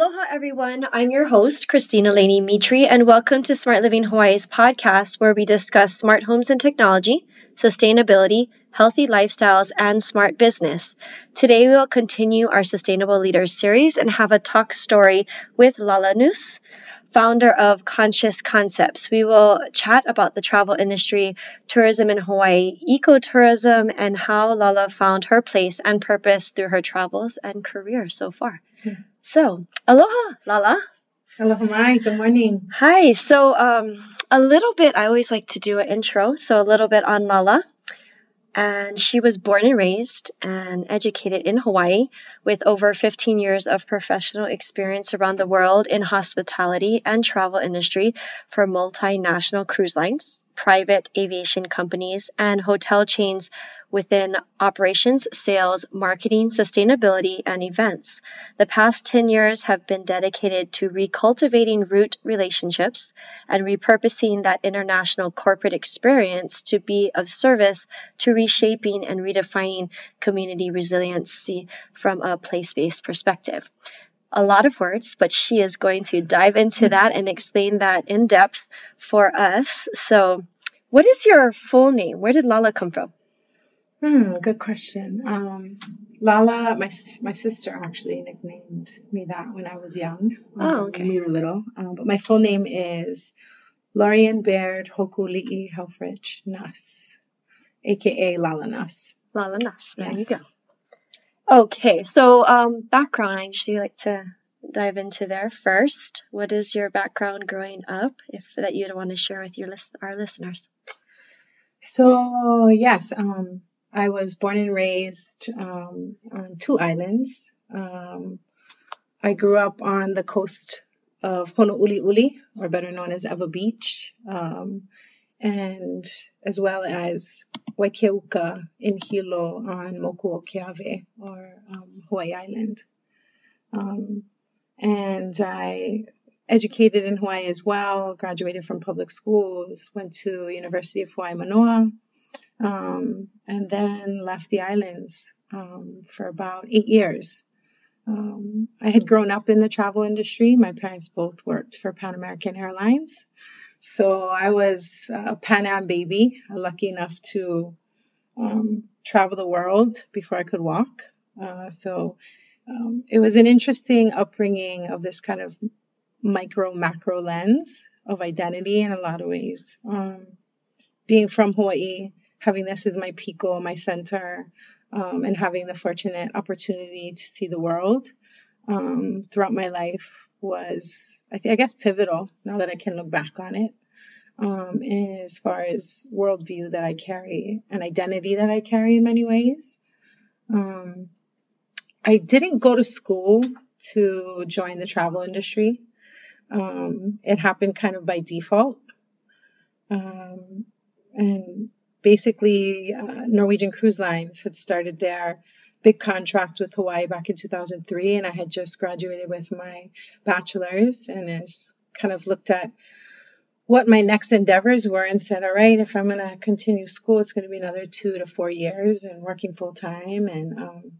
Aloha, everyone. I'm your host, Christina Laney Mitri, and welcome to Smart Living Hawaii's podcast, where we discuss smart homes and technology, sustainability, healthy lifestyles, and smart business. Today, we will continue our Sustainable Leaders series and have a talk story with Lala Nuss, founder of Conscious Concepts. We will chat about the travel industry, tourism in Hawaii, ecotourism, and how Lala found her place and purpose through her travels and career so far. Hmm. So, aloha, Lala. Aloha, mai. Good morning. Hi. So, um, a little bit, I always like to do an intro. So, a little bit on Lala. And she was born and raised and educated in Hawaii with over 15 years of professional experience around the world in hospitality and travel industry for multinational cruise lines, private aviation companies, and hotel chains within operations, sales, marketing, sustainability, and events. The past 10 years have been dedicated to recultivating root relationships and repurposing that international corporate experience to be of service to reshaping and redefining community resiliency from a place based perspective a lot of words, but she is going to dive into that and explain that in depth for us. So, what is your full name? Where did Lala come from? Hmm, good question. Um, Lala, my my sister actually nicknamed me that when I was young. Um, oh, okay. When we were little. Um, but my full name is Lorian Baird Hokuli'i Helfrich Nuss, aka Lala Nuss. Lala Nuss. There yes. you go. Okay, so um, background. I usually like to dive into there first. What is your background growing up, if that you'd want to share with your list, our listeners? So yes, um, I was born and raised um, on two islands. Um, I grew up on the coast of Honouliuli, or better known as Ewa Beach, um, and as well as Waiakea Uka in Hilo on Mokuokeawe, or um, Hawaii Island. Um, and I educated in Hawaii as well, graduated from public schools, went to University of Hawaii Manoa, um, and then left the islands um, for about eight years. Um, I had grown up in the travel industry. My parents both worked for Pan American Airlines. So I was a Pan Am baby, lucky enough to um, travel the world before I could walk. Uh, so um, it was an interesting upbringing of this kind of micro macro lens of identity in a lot of ways. Um, being from Hawaii, having this as my piko, my center, um, and having the fortunate opportunity to see the world um, throughout my life was, I think, I guess, pivotal. Now that I can look back on it, um, as far as worldview that I carry, and identity that I carry in many ways. Um, I didn't go to school to join the travel industry. Um, it happened kind of by default. Um, and basically uh, Norwegian Cruise Lines had started their big contract with Hawaii back in 2003, and I had just graduated with my bachelor's and has kind of looked at what my next endeavors were and said, all right, if I'm going to continue school, it's going to be another two to four years and working full time. And um,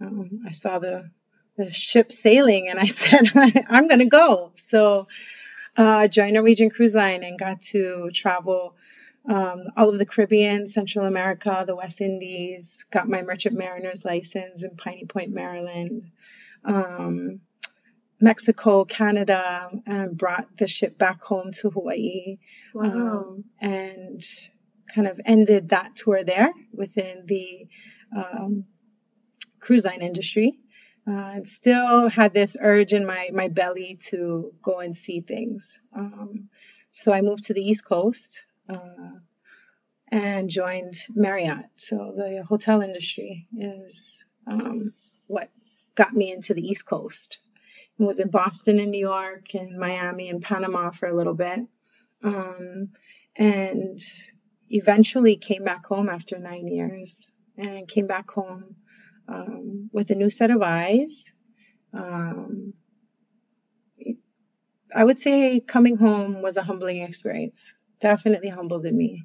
um, I saw the the ship sailing, and I said, I'm going to go. So uh, joined Norwegian Cruise Line and got to travel um, all of the Caribbean, Central America, the West Indies, got my Merchant Mariner's license in Piney Point, Maryland, um, Mexico, Canada, and brought the ship back home to Hawaii. Wow. Um, and kind of ended that tour there within the um, cruise line industry. Uh, and still had this urge in my, my belly to go and see things. Um, so I moved to the East Coast and joined Marriott. So the hotel industry is um, what got me into the East Coast. I was in Boston and New York and Miami and Panama for a little bit. Um, and eventually came back home after nine years and came back home um, with a new set of eyes. Um, I would say coming home was a humbling experience definitely humbled in me.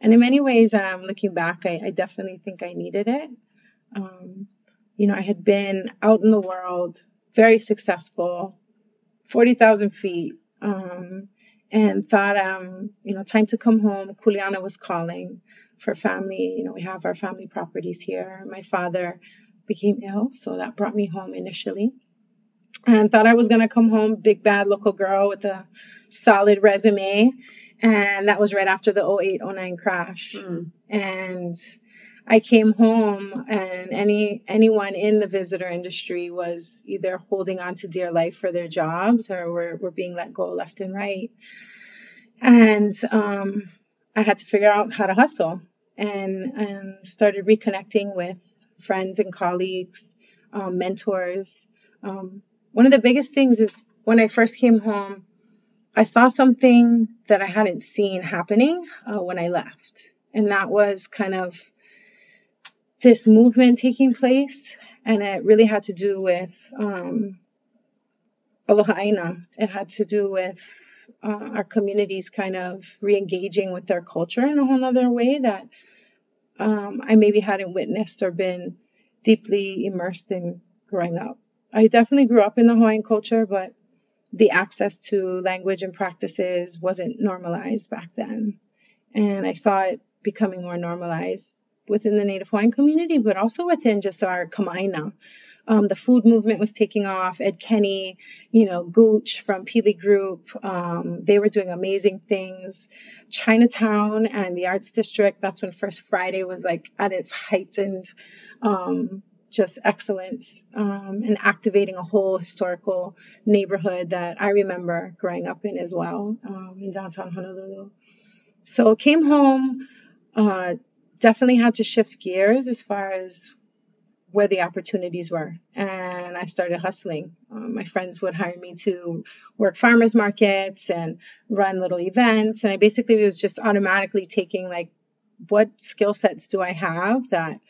And in many ways, um, looking back, I, I definitely think I needed it. Um, you know, I had been out in the world very successful, 40,000 feet, um, and thought, um, you know, time to come home. Kuleana was calling for family. You know, we have our family properties here. My father became ill, so that brought me home initially. And thought I was going to come home, big bad local girl with a solid resume. And that was right after the 08 09 crash. Mm. And I came home and any anyone in the visitor industry was either holding on to dear life for their jobs or were, were being let go left and right. And um, I had to figure out how to hustle and, and started reconnecting with friends and colleagues, um, mentors. Um, one of the biggest things is when I first came home, I saw something that I hadn't seen happening uh, when I left. And that was kind of this movement taking place, and it really had to do with um, Aloha Aina. It had to do with uh, our communities kind of re-engaging with their culture in a whole other way that um, I maybe hadn't witnessed or been deeply immersed in growing up. I definitely grew up in the Hawaiian culture, but the access to language and practices wasn't normalized back then. And I saw it becoming more normalized within the Native Hawaiian community, but also within just our Kama'aina. Um, the food movement was taking off. Ed Kenney, you know, Gooch from Pili Group, um, they were doing amazing things. Chinatown and the Arts District, that's when First Friday was like at its heightened um, just excellence um, and activating a whole historical neighborhood that I remember growing up in as well um, in downtown Honolulu. So came home, uh, definitely had to shift gears as far as where the opportunities were. And I started hustling. Um, my friends would hire me to work farmers markets and run little events. And I basically was just automatically taking, like, what skill sets do I have that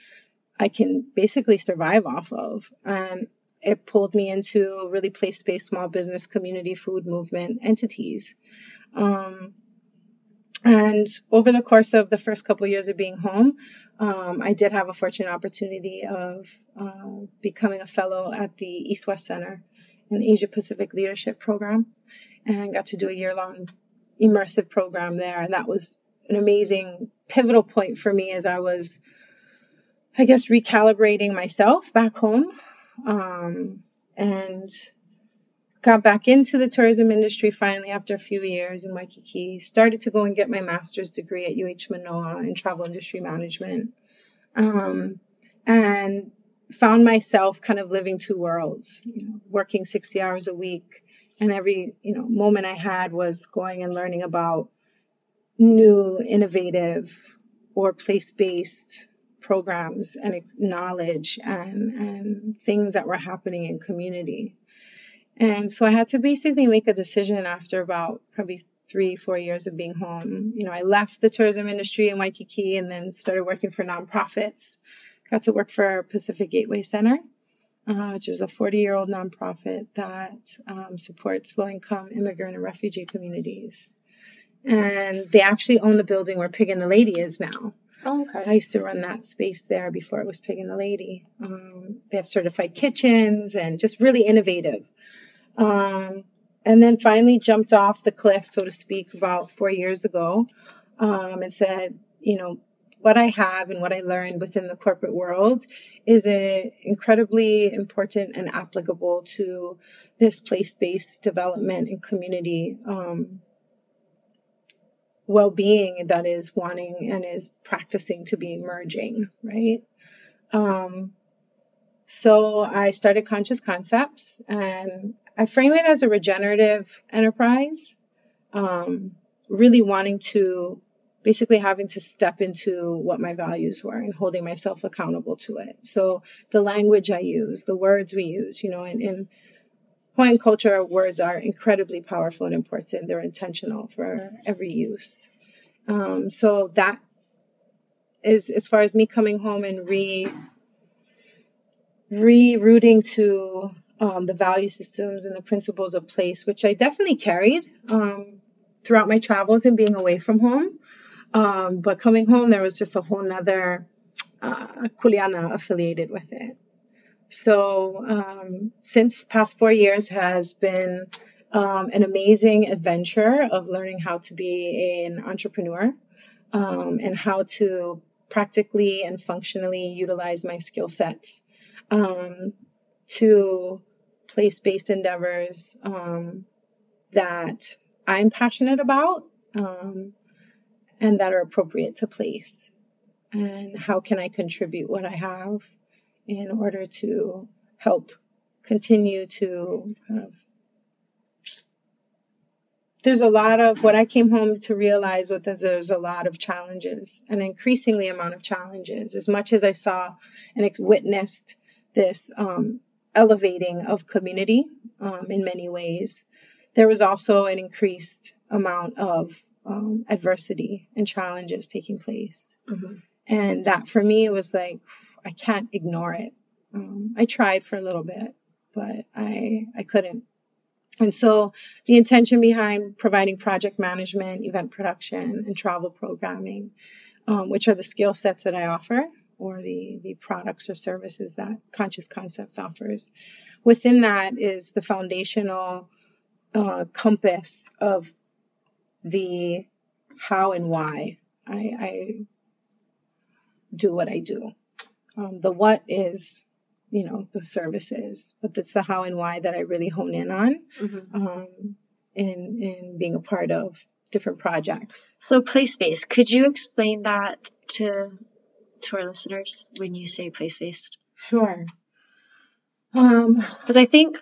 I can basically survive off of? And it pulled me into really place based small business community food movement entities. Um, and over the course of the first couple of years of being home, um, I did have a fortunate opportunity of uh, becoming a fellow at the East West Center in the Asia Pacific Leadership Program and got to do a year long immersive program there. And that was an amazing pivotal point for me as I was, I guess, recalibrating myself back home. Um, and got back into the tourism industry finally after a few years in Waikiki. Started to go and get my master's degree at UH Manoa in travel industry management. Um, and found myself kind of living two worlds, you know, working 60 hours a week. And every, you know, moment I had was going and learning about new, innovative, or place-based programs and knowledge and, and things that were happening in community. And so I had to basically make a decision after about probably three, four years of being home. You know, I left the tourism industry in Waikiki and then started working for nonprofits. Got to work for Pacific Gateway Center, uh, which is a 40 year old nonprofit that um, supports low income immigrant and refugee communities. And they actually own the building where Pig and the Lady is now. Oh, okay. I used to run that space there before it was Pig and the Lady. Um, they have certified kitchens and just really innovative. Um, and then finally jumped off the cliff, so to speak, about four years ago um, and said, you know, what I have and what I learned within the corporate world is incredibly important and applicable to this place-based development and community um, well-being that is wanting and is practicing to be emerging, right? Um, so I started Conscious Concepts and I frame it as a regenerative enterprise, um, really wanting to basically having to step into what my values were and holding myself accountable to it. So the language I use, the words we use, you know, in, in Hawaiian culture, words are incredibly powerful and important. They're intentional for every use. Um, so that is as far as me coming home and re rerouting to um, the value systems and the principles of place, which I definitely carried um, throughout my travels and being away from home. Um, but coming home, there was just a whole nother uh, Kuleana affiliated with it. So um, since past four years has been um, an amazing adventure of learning how to be an entrepreneur um, and how to practically and functionally utilize my skill sets um, to place based endeavors um, that I'm passionate about um, and that are appropriate to place. And how can I contribute what I have in order to help continue to of there's a lot of what I came home to realize with is there's a lot of challenges, an increasingly amount of challenges. As much as I saw and witnessed this um, elevating of community um, in many ways, there was also an increased amount of um, adversity and challenges taking place. Mm-hmm. And that for me was like, I can't ignore it. Um, I tried for a little bit, but I, I couldn't. And so the intention behind providing project management, event production, and travel programming, um, which are the skill sets that I offer, or the, the products or services that Conscious Concepts offers. Within that is the foundational uh, compass of the how and why I, I do what I do. Um, the what is you know the services but it's the how and why that i really hone in on mm-hmm. um, in in being a part of different projects. So place based could you explain that to to our listeners when you say place based sure. Um because i think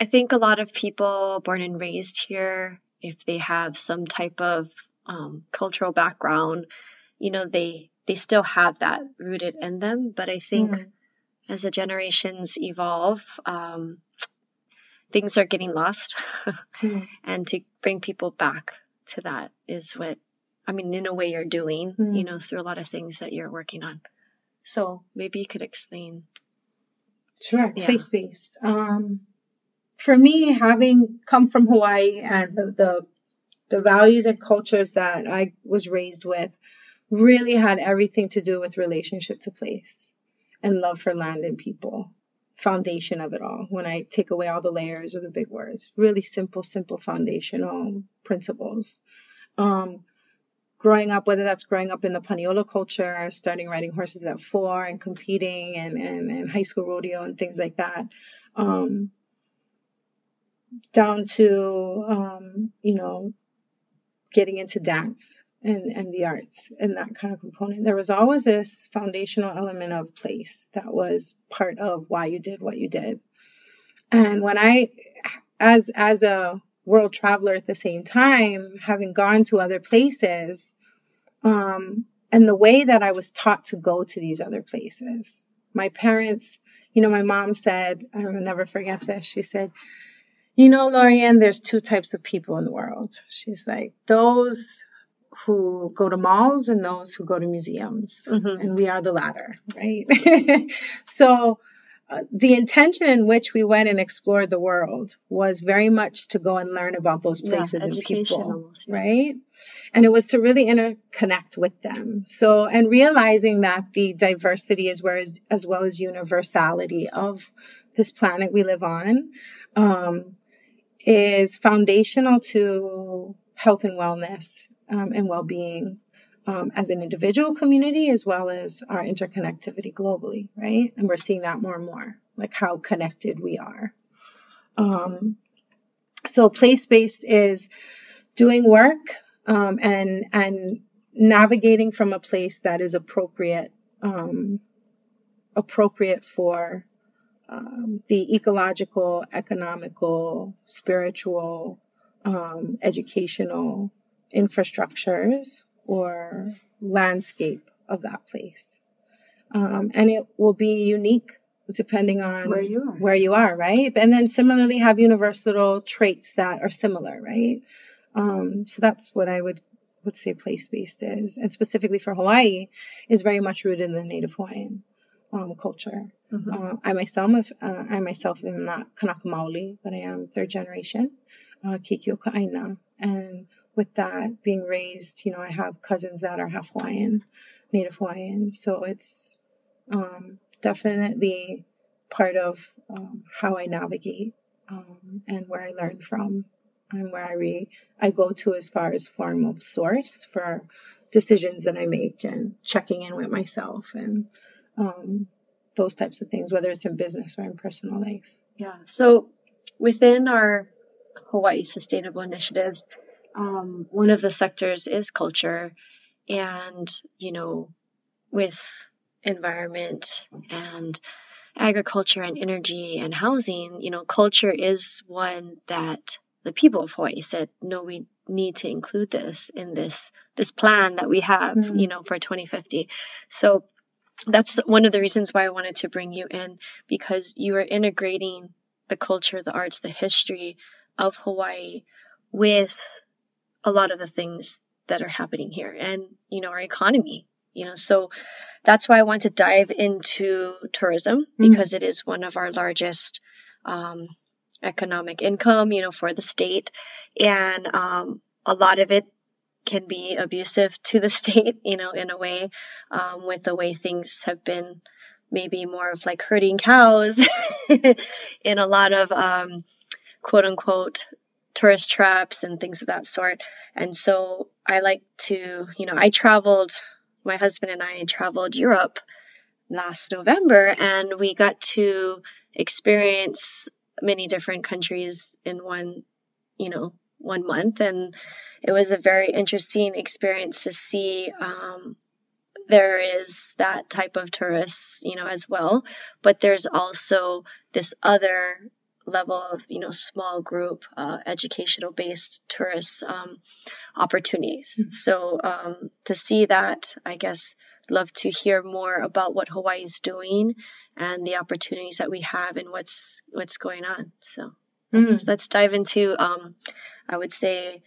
i think a lot of people born and raised here if they have some type of um, cultural background you know they they still have that rooted in them but i think mm as the generations evolve, um, things are getting lost. mm. And to bring people back to that is what, I mean, in a way you're doing, mm. you know, through a lot of things that you're working on. So maybe you could explain. Sure, yeah. based. Um, for me, having come from Hawaii and the, the the values and cultures that I was raised with really had everything to do with relationship to place and love for land and people foundation of it all when I take away all the layers of the big words. Really simple, simple foundational principles. Um, growing up, whether that's growing up in the Paniolo culture, starting riding horses at four and competing and, and, and high school rodeo and things like that, um, down to, um, you know, getting into dance and, and the arts and that kind of component. There was always this foundational element of place that was part of why you did what you did. And when I, as as a world traveler at the same time, having gone to other places, um, and the way that I was taught to go to these other places, my parents, you know, my mom said, I will never forget this. She said, you know, Lorianne, there's two types of people in the world. She's like, those who go to malls and those who go to museums. Mm-hmm. And we are the latter, right? so uh, the intention in which we went and explored the world was very much to go and learn about those places yeah, and people, almost, yeah. right? And it was to really interconnect with them. So, and realizing that the diversity as well as, as well as universality of this planet we live on um, is foundational to health and wellness um, and well being um, as an individual community as well as our interconnectivity globally, right? And we're seeing that more and more, like how connected we are. Um, so place based is doing work um, and and navigating from a place that is appropriate um, appropriate for um, the ecological, economical, spiritual, um, educational infrastructures or landscape of that place. Um, and it will be unique depending on where you are. Where you are, right? And then similarly have universal traits that are similar, right? Um, so that's what I would would say place based is, and specifically for Hawaii, is very much rooted in the Native Hawaiian um, culture. Mm-hmm. Uh, I myself, uh, I myself am not Kanaka Maoli, but I am third generation uh, Kikyo Ka'aina, and with that being raised, you know, I have cousins that are half Hawaiian, Native Hawaiian. So it's um, definitely part of um, how I navigate um, and where I learn from and where I re I go to as far as form of source for decisions that I make and checking in with myself and um, those types of things, whether it's in business or in personal life. Yeah. So within our Hawaii sustainable initiatives, um, one of the sectors is culture, and you know, with environment and agriculture and energy and housing, you know, culture is one that the people of Hawaii said, no, we need to include this in this this plan that we have, mm-hmm. you know, for 2050. So that's one of the reasons why I wanted to bring you in because you are integrating the culture, the arts, the history of Hawaii with a lot of the things that are happening here and, you know, our economy, you know, so that's why I want to dive into tourism mm-hmm. because it is one of our largest um, economic income, you know, for the state. And um, a lot of it can be abusive to the state, you know, in a way, um, with the way things have been maybe more of like herding cows in a lot of um, quote unquote tourist traps and things of that sort. And so I like to, you know, I traveled, my husband and I traveled Europe last November and we got to experience many different countries in one, you know, one month. And it was a very interesting experience to see um, there is that type of tourists, you know, as well. But there's also this other level of, you know, small group, uh, educational based tourist um, opportunities. Mm-hmm. So um, to see that, I guess, love to hear more about what Hawaii is doing and the opportunities that we have and what's what's going on. So let's, mm. let's dive into, um, I would say,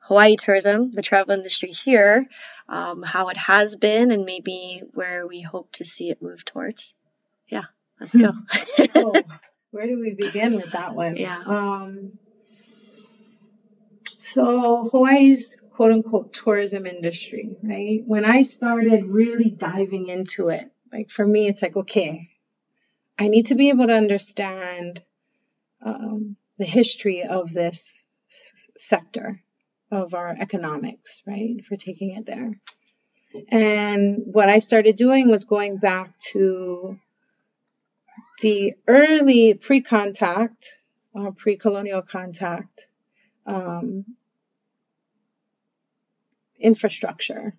Hawaii tourism, the travel industry here, um, how it has been, and maybe where we hope to see it move towards. Yeah, let's go. oh, where do we begin with that one? Yeah. Um, so Hawaii's quote unquote tourism industry, right? When I started really diving into it, like for me, it's like, okay, I need to be able to understand um, the history of this s- sector of our economics, right? For taking it there. And what I started doing was going back to the early pre contact, uh, pre colonial contact um, infrastructure,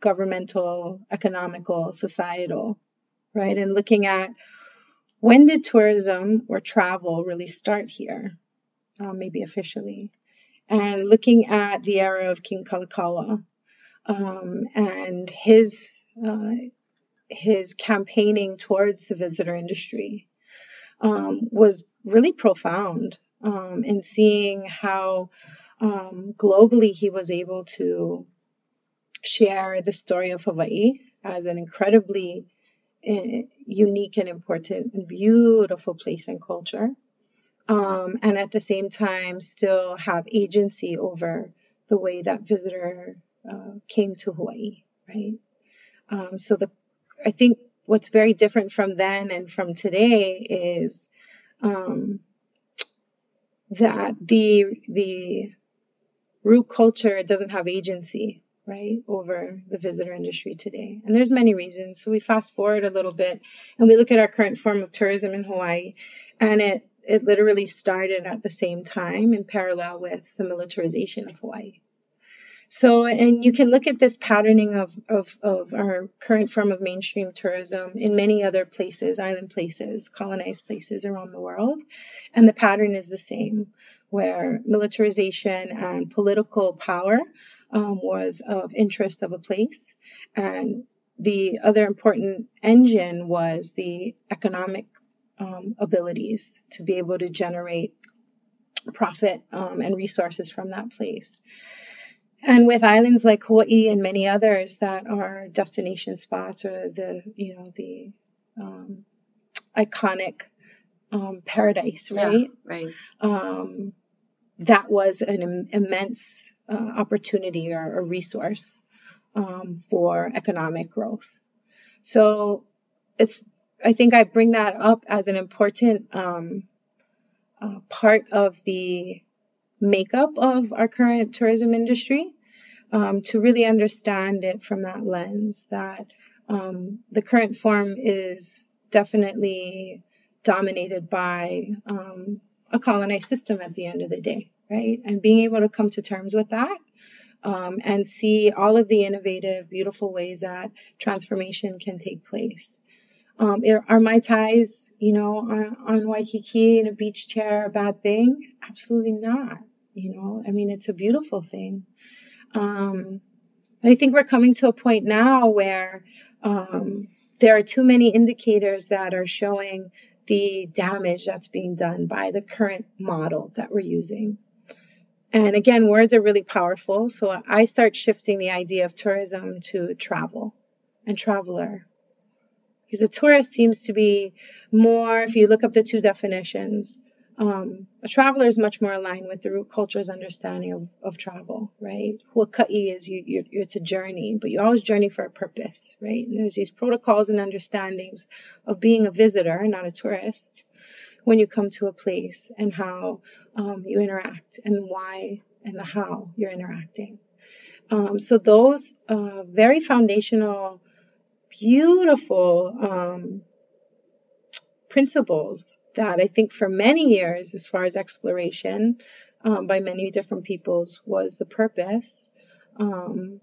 governmental, economical, societal, right? And looking at when did tourism or travel really start here, uh, maybe officially? and looking at the era of King Kalakaua um, and his uh, his campaigning towards the visitor industry um, was really profound um, in seeing how um, globally he was able to share the story of Hawaii as an incredibly uh, unique and important and beautiful place and culture um, and at the same time still have agency over the way that visitor uh, came to Hawaii, right? Um, so the I think what's very different from then and from today is um, that the the root culture doesn't have agency right over the visitor industry today and there's many reasons so we fast forward a little bit and we look at our current form of tourism in hawaii and it it literally started at the same time in parallel with the militarization of Hawaii. So, and you can look at this patterning of, of, of our current form of mainstream tourism in many other places, island places, colonized places around the world. And the pattern is the same, where militarization and political power um, was of interest of a place. And the other important engine was the economic um, abilities to be able to generate profit um, and resources from that place. And with islands like Hawaii and many others that are destination spots or the, you know, the um, iconic um, paradise, right? Yeah, right. Um, that was an Im- immense uh, opportunity or a resource um, for economic growth. So it's I think I bring that up as an important um, uh, part of the makeup of our current tourism industry um, to really understand it from that lens that um, the current form is definitely dominated by um, a colonized system at the end of the day, right? And being able to come to terms with that um, and see all of the innovative, beautiful ways that transformation can take place. Um, are mai tais, you know, on, on Waikiki in a beach chair a bad thing? Absolutely not. You know, I mean, it's a beautiful thing. Um, I think we're coming to a point now where um, there are too many indicators that are showing the damage that's being done by the current model that we're using. And again, words are really powerful. So I start shifting the idea of tourism to travel and traveler. Because a tourist seems to be more, if you look up the two definitions, um, a traveler is much more aligned with the root culture's understanding of, of travel, right? Huaka'i is you, you, it's a journey, but you always journey for a purpose, right? And there's these protocols and understandings of being a visitor, not a tourist, when you come to a place and how um, you interact and why and the how you're interacting. Um, so those uh, very foundational, beautiful um, principles that I think for many years, as far as exploration um, by many different peoples, was the purpose. Um,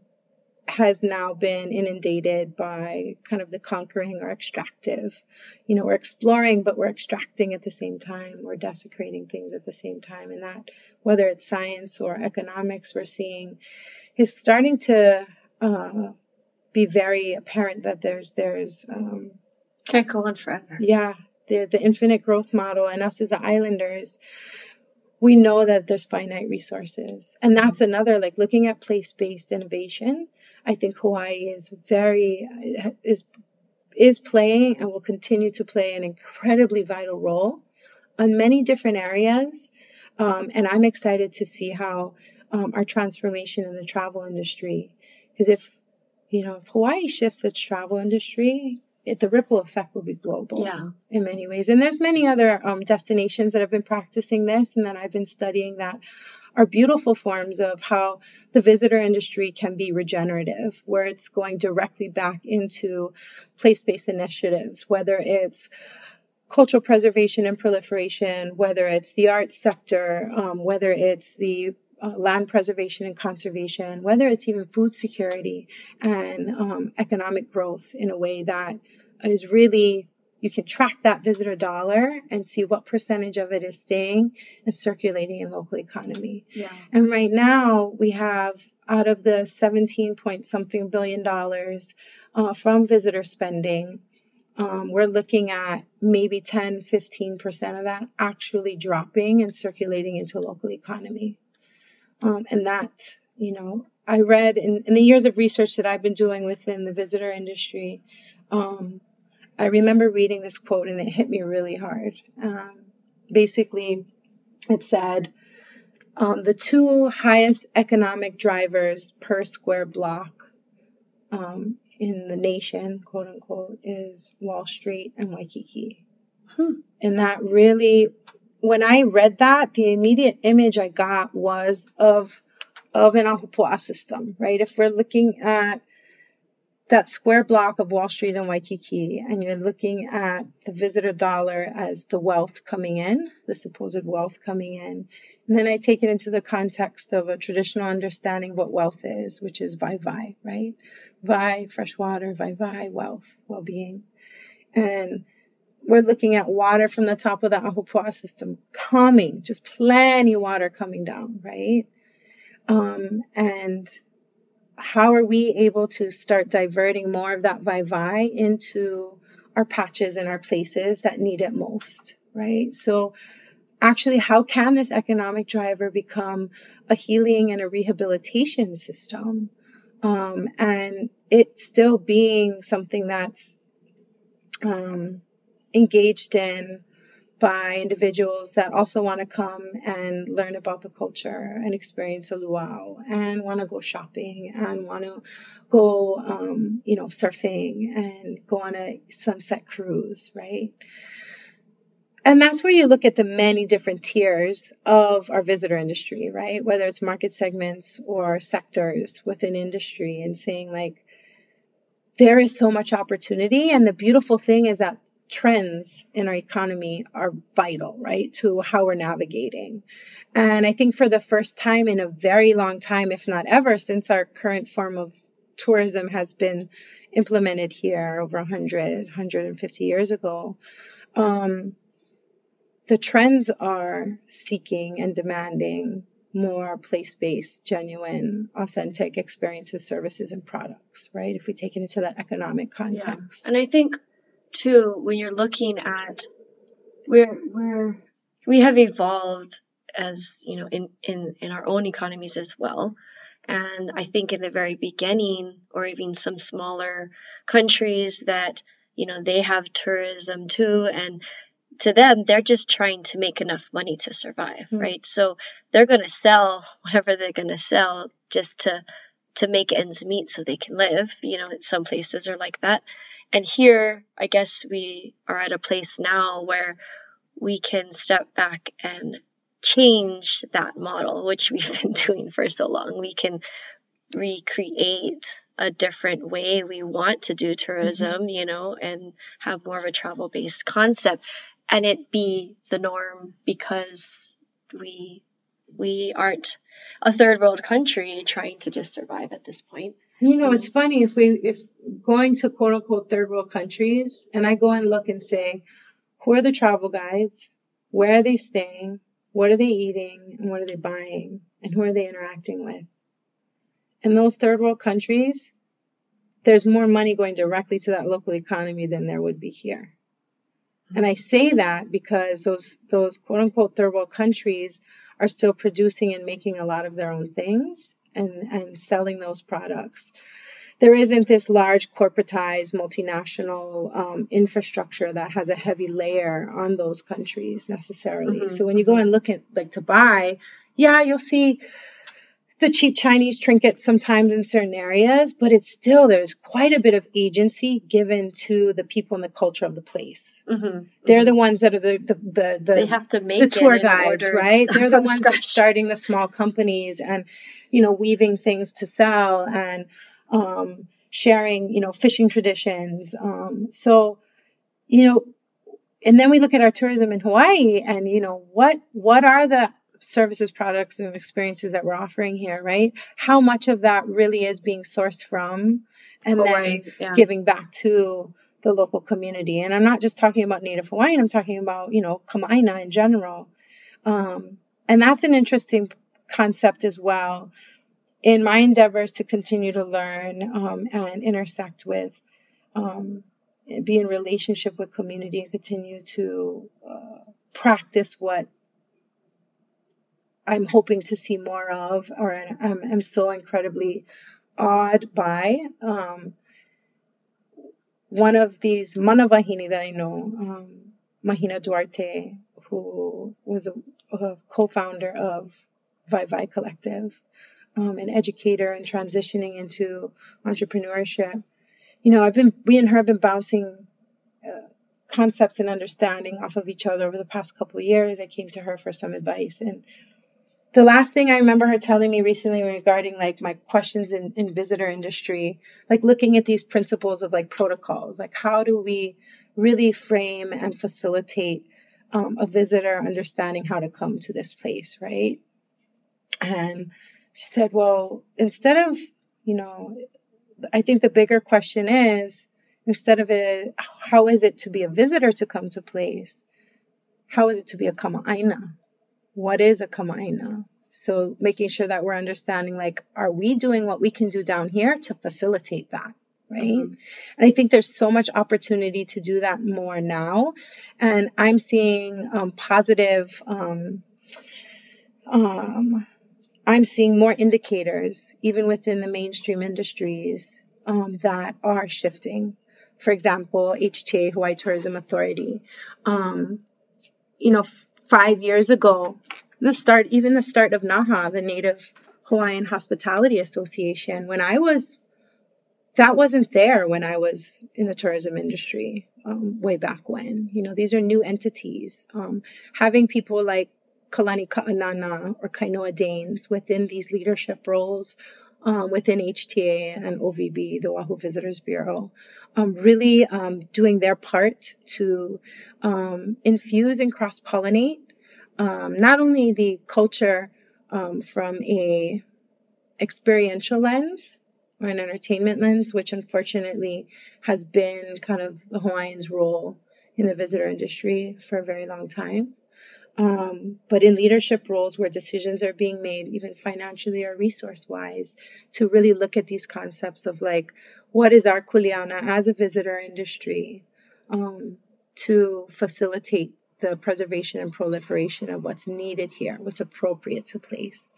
has now been inundated by kind of the conquering or extractive. You know, we're exploring, but we're extracting at the same time. We're desecrating things at the same time. And that, whether it's science or economics, we're seeing is starting to uh, be very apparent that there's, there's, um, can't go on forever. Yeah. The, the infinite growth model and us as islanders, we know that there's finite resources. And that's another, like looking at place based innovation I think Hawaii is very is is playing and will continue to play an incredibly vital role on many different areas. Um, and I'm excited to see how um, our transformation in the travel industry, because if you know if Hawaii shifts its travel industry, it, the ripple effect will be global yeah. in many ways. And there's many other um, destinations that have been practicing this, and that I've been studying that are beautiful forms of how the visitor industry can be regenerative, where it's going directly back into place based initiatives, whether it's cultural preservation and proliferation, whether it's the arts sector, um, whether it's the uh, land preservation and conservation, whether it's even food security and um, economic growth in a way that is really you can track that visitor dollar and see what percentage of it is staying and circulating in local economy. Yeah. And right now we have out of the 17 point something billion dollars uh, from visitor spending, um, we're looking at maybe 10, 15% of that actually dropping and circulating into local economy. Um, and that, you know, I read in, in, the years of research that I've been doing within the visitor industry, um, I remember reading this quote and it hit me really hard. Um, basically, it said, um, the two highest economic drivers per square block um, in the nation, quote unquote, is Wall Street and Waikiki. Hmm. And that really, when I read that, the immediate image I got was of of an Ahupua'a system, right? If we're looking at that square block of Wall Street and Waikiki, and you're looking at the visitor dollar as the wealth coming in, the supposed wealth coming in. And then I take it into the context of a traditional understanding of what wealth is, which is wai wai, right? Wai, fresh water, wai wai, wealth, well being. And we're looking at water from the top of the Ahupua'a system coming, just plenty water coming down, right? Um, and how are we able to start diverting more of that wai wai into our patches and our places that need it most, right? So actually, how can this economic driver become a healing and a rehabilitation system? Um, and it still being something that's um, engaged in by individuals that also want to come and learn about the culture and experience a luau and want to go shopping and want to go, um, you know, surfing and go on a sunset cruise, right? And that's where you look at the many different tiers of our visitor industry, right? Whether it's market segments or sectors within industry and saying like, there is so much opportunity. And the beautiful thing is that trends in our economy are vital, right, to how we're navigating. And I think for the first time in a very long time, if not ever, since our current form of tourism has been implemented here over 100, 150 years ago, um, the trends are seeking and demanding more place based, genuine, authentic experiences, services, and products, right? If we take it into that economic context. Yeah. And I think too, when you're looking at we're we're we have evolved as you know in in in our own economies as well. And I think in the very beginning, or even some smaller countries that you know they have tourism too, and to them they're just trying to make enough money to survive, mm-hmm. right? So they're going to sell whatever they're going to sell just to to make ends meet so they can live. You know, some places are like that. And here, I guess we are at a place now where we can step back and change that model, which we've been doing for so long. We can recreate a different way we want to do tourism, mm-hmm. you know, and have more of a travel based concept and it be the norm because we we aren't a third world country trying to just survive at this point. You know, it's funny if we if going to quote unquote third world countries and I go and look and say, who are the travel guides? Where are they staying? What are they eating? And what are they buying? And who are they interacting with? In those third world countries, there's more money going directly to that local economy than there would be here. And I say that because those those quote unquote third world countries are still producing and making a lot of their own things and, and selling those products. There isn't this large corporatized multinational um, infrastructure that has a heavy layer on those countries necessarily. Mm-hmm. So when you go and look at like to buy, yeah, you'll see the cheap Chinese trinkets sometimes in certain areas, but it's still there's quite a bit of agency given to the people and the culture of the place. Mm-hmm. They're mm-hmm. the ones that are the the the, the they have to make the tour guides, right? They're the ones that starting the small companies and you know weaving things to sell and um, sharing you know fishing traditions. Um, so you know, and then we look at our tourism in Hawaii and you know what what are the services, products, and experiences that we're offering here, right? How much of that really is being sourced from and Hawaii, then yeah. giving back to the local community. And I'm not just talking about Native Hawaiian, I'm talking about, you know, Kama'aina in general. Um, and that's an interesting concept as well in my endeavors to continue to learn um, and intersect with, um, be in relationship with community and continue to uh, practice what I'm hoping to see more of, or I'm, I'm so incredibly awed by. Um, one of these Manawahine that I know, um, Mahina Duarte, who was a, a co-founder of Vai Collective, um, an educator and transitioning into entrepreneurship. You know, I've been, we and her have been bouncing uh, concepts and understanding off of each other over the past couple of years. I came to her for some advice and the last thing I remember her telling me recently regarding like my questions in, in visitor industry, like looking at these principles of like protocols, like how do we really frame and facilitate um, a visitor understanding how to come to this place, right? And she said, well, instead of, you know, I think the bigger question is instead of it, how is it to be a visitor to come to place? How is it to be a kama'aina? what is a kama'aina? So making sure that we're understanding like, are we doing what we can do down here to facilitate that? Right. Mm-hmm. And I think there's so much opportunity to do that more now. And I'm seeing um, positive, um, um, I'm seeing more indicators, even within the mainstream industries, um, that are shifting. For example, HTA, Hawaii Tourism Authority, um, you know, five years ago, the start, even the start of NAHA, the Native Hawaiian Hospitality Association, when I was, that wasn't there when I was in the tourism industry um, way back when. You know, these are new entities. Um, having people like Kalani Ka'ana'ana or Kainoa Daines within these leadership roles um, within HTA and OVB, the Oahu Visitors Bureau, um, really um, doing their part to um, infuse and cross pollinate um, not only the culture um, from a experiential lens or an entertainment lens, which unfortunately has been kind of the Hawaiians' role in the visitor industry for a very long time, um, but in leadership roles where decisions are being made, even financially or resource wise, to really look at these concepts of like, what is our kuleana as a visitor industry um, to facilitate the preservation and proliferation of what's needed here, what's appropriate to place.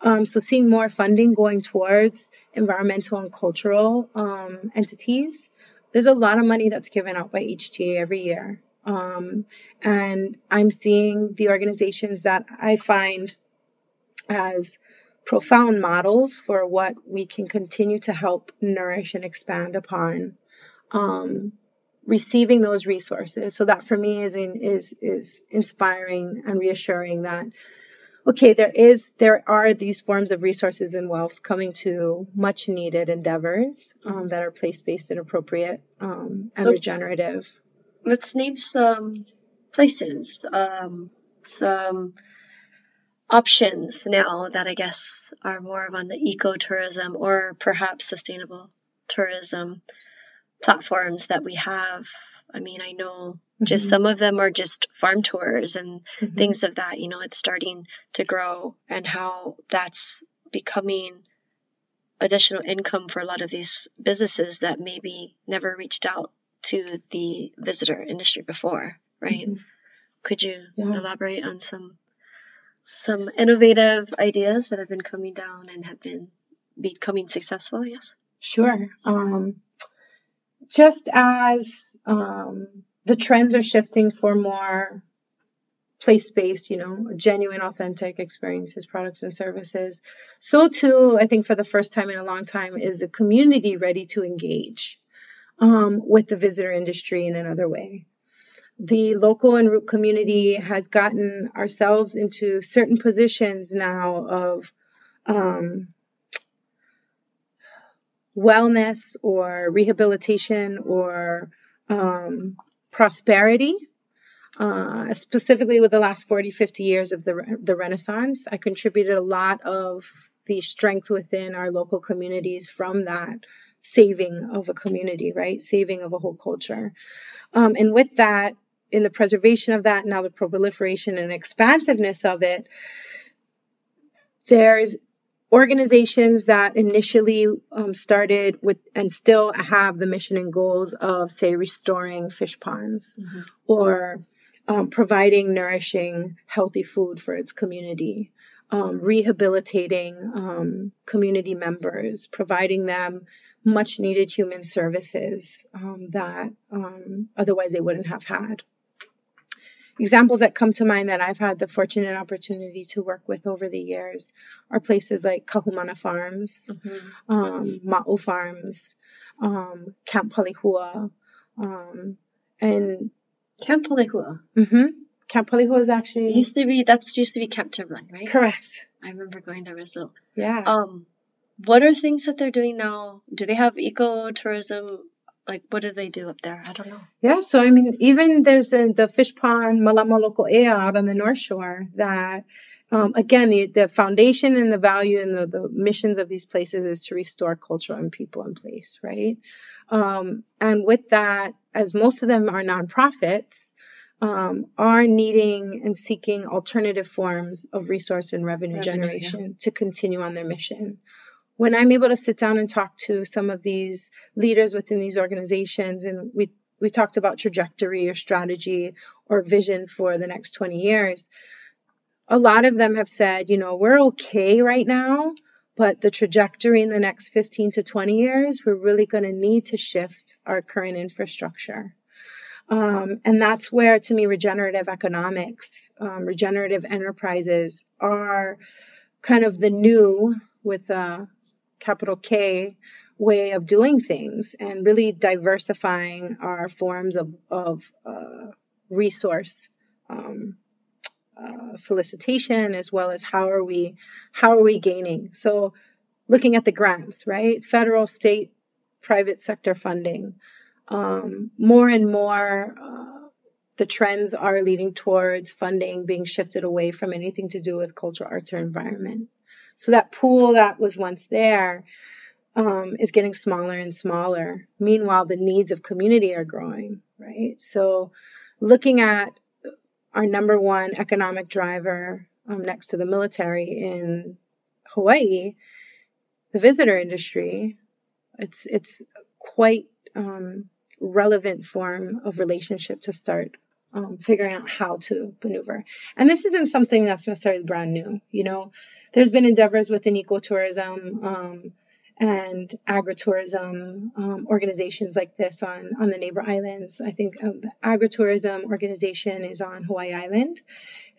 Um, so, seeing more funding going towards environmental and cultural um, entities. There's a lot of money that's given out by HTA every year. Um, and I'm seeing the organizations that I find as profound models for what we can continue to help nourish and expand upon. Um, receiving those resources. So that for me is in, is is inspiring and reassuring that okay, there is there are these forms of resources and wealth coming to much needed endeavors um, that are place based and appropriate um, and so, regenerative let's name some places, um, some options now that I guess are more of on the ecotourism or perhaps sustainable tourism platforms that we have. I mean, I know mm-hmm. just some of them are just farm tours and mm-hmm. things of that. You know, it's starting to grow and how that's becoming additional income for a lot of these businesses that maybe never reached out to the visitor industry before, right? Mm-hmm. Could you yeah. elaborate on some some innovative ideas that have been coming down and have been becoming successful? Yes. Sure. Um, just as um, the trends are shifting for more place-based, you know, genuine, authentic experiences, products, and services. So too, I think for the first time in a long time, is a community ready to engage um, with the visitor industry in another way. The local and root community has gotten ourselves into certain positions now of um, wellness or rehabilitation or um, prosperity. Uh, specifically with the last 40, 50 years of the, the Renaissance, I contributed a lot of the strength within our local communities from that saving of a community, right? Saving of a whole culture. Um, and with that, in the preservation of that, now the proliferation and expansiveness of it, there's organizations that initially um, started with and still have the mission and goals of, say, restoring fish ponds mm-hmm. or um, providing nourishing, healthy food for its community. Um, rehabilitating um, community members, providing them much needed human services um, that um, otherwise they wouldn't have had. Examples that come to mind that I've had the fortunate opportunity to work with over the years are places like Kahumana Farms, mm-hmm. um, Ma'o Farms, um, Camp Palehua, um, and Camp Palehua. Mm-hmm. Camp Palehua is actually it used to be that's used to be Camp Timberline, right? Correct. I remember going there as little. Yeah. Um, what are things that they're doing now? Do they have ecotourism? Like, what do they do up there? I don't know. Yeah, so I mean, even there's a, the fish pond Malamaloko out on the North Shore that, um, again, the, the foundation and the value and the, the missions of these places is to restore culture and people in place, right? Um, and with that, as most of them are nonprofits, um, are needing and seeking alternative forms of resource and revenue, revenue generation yeah. to continue on their mission when I'm able to sit down and talk to some of these leaders within these organizations, and we we talked about trajectory or strategy or vision for the next 20 years, a lot of them have said, you know, we're okay right now, but the trajectory in the next 15 to 20 years, we're really going to need to shift our current infrastructure. Um, and that's where, to me, regenerative economics, um, regenerative enterprises are kind of the new, with a capital K, way of doing things and really diversifying our forms of, of uh, resource um, uh, solicitation as well as how are we how are we gaining. So looking at the grants right? Federal state private sector funding um, more and more uh, the trends are leading towards funding being shifted away from anything to do with cultural arts or environment so that pool that was once there um, is getting smaller and smaller. Meanwhile, the needs of community are growing, right? So, looking at our number one economic driver um, next to the military in Hawaii, the visitor industry, it's it's quite um, relevant form of relationship to start um, figuring out how to maneuver. And this isn't something that's necessarily brand new. You know, there's been endeavors within ecotourism um, and agritourism um, organizations like this on, on the neighbor islands. I think um, the agritourism organization is on Hawaii Island,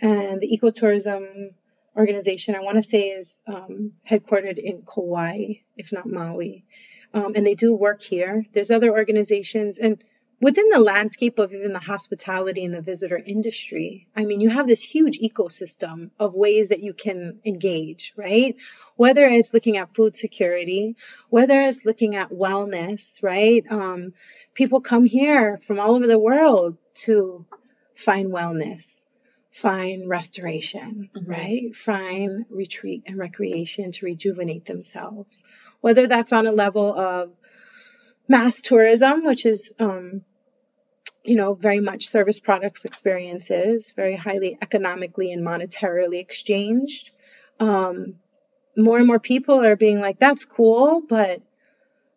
and the ecotourism organization, I want to say, is um, headquartered in Kauai, if not Maui. Um, and they do work here. There's other organizations, and within the landscape of even the hospitality and the visitor industry, I mean, you have this huge ecosystem of ways that you can engage, right? Whether it's looking at food security, whether it's looking at wellness, right? Um, people come here from all over the world to find wellness, find restoration, mm-hmm. right? Find retreat and recreation to rejuvenate themselves. Whether that's on a level of mass tourism, which is um, you know, very much service products experiences, very highly economically and monetarily exchanged. Um, more and more people are being like, that's cool, but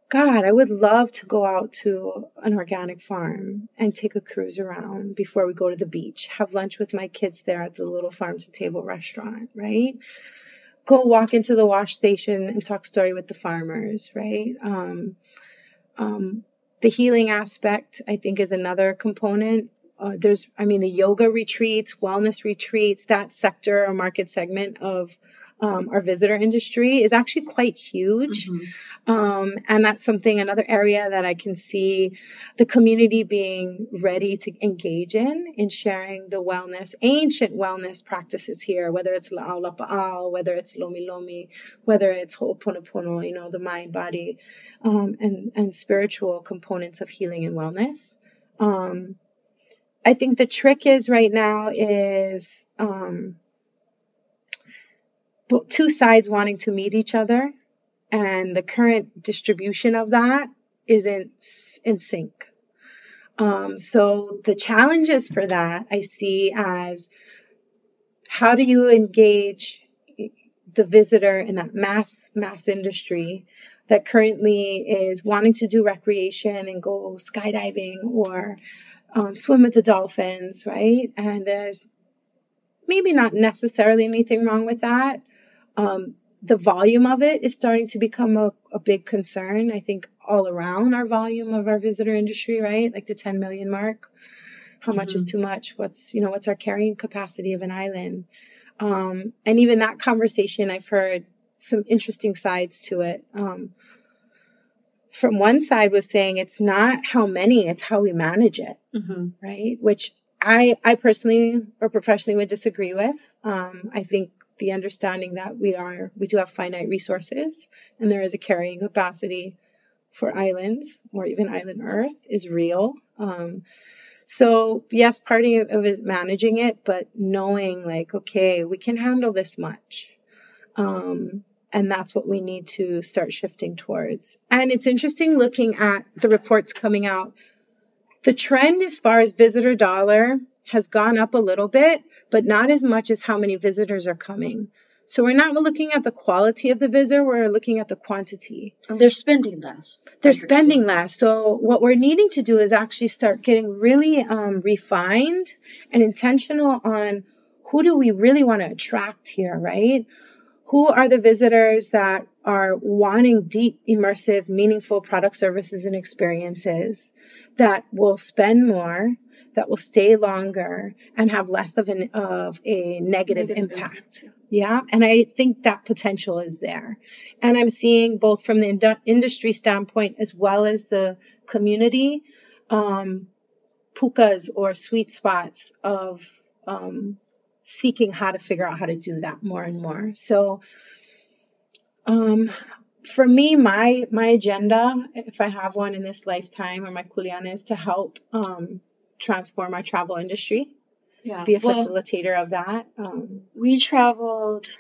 God, I would love to go out to an organic farm and take a cruise around before we go to the beach, have lunch with my kids there at the little farm to table restaurant, right? Go walk into the wash station and talk story with the farmers, right? Um, um, the healing aspect, I think, is another component. Uh, there's, I mean, the yoga retreats, wellness retreats, that sector or market segment of um, our visitor industry is actually quite huge. Mm-hmm. Um, and that's something, another area that I can see the community being ready to engage in, in sharing the wellness, ancient wellness practices here, whether it's La'au Lapa'au, whether it's Lomi Lomi, whether it's Ho'oponopono, you know, the mind, body, um, and, and spiritual components of healing and wellness. Um, I think the trick is right now is um, two sides wanting to meet each other, and the current distribution of that isn't in sync. Um, so the challenges for that I see as how do you engage the visitor in that mass mass industry that currently is wanting to do recreation and go skydiving or um, swim with the dolphins, right? And there's maybe not necessarily anything wrong with that, um, the volume of it is starting to become a, a big concern. I think all around our volume of our visitor industry, right? Like the 10 million mark. How mm-hmm. much is mm-hmm. too much? What's, you know, what's our carrying capacity of an island? Um, and even that conversation, I've heard some interesting sides to it. Um, from one side was saying it's not how many, it's how we manage it, mm-hmm. right? Which I, I personally or professionally would disagree with. Um, I think the understanding that we are we do have finite resources and there is a carrying capacity for islands or even island earth is real. Um, so yes part of it is managing it but knowing like okay we can handle this much. Um, and that's what we need to start shifting towards. And it's interesting looking at the reports coming out. The trend as far as visitor dollar has gone up a little bit, but not as much as how many visitors are coming. So we're not looking at the quality of the visitor, we're looking at the quantity. They're spending less. They're spending less. So what we're needing to do is actually start getting really um, refined and intentional on who do we really want to attract here, right? who are the visitors that are wanting deep, immersive, meaningful product services and experiences that will spend more, that will stay longer, and have less of an of a negative, negative impact. impact. Yeah, and I think that potential is there, and I'm seeing both from the industry standpoint as well as the community um, pukas or sweet spots of um, seeking how to figure out how to do that more and more. So, um, for me, my my agenda, if I have one in this lifetime, or my kuleana, is to help um, transform our travel industry. Yeah, be a facilitator well, of that. Um, we traveled.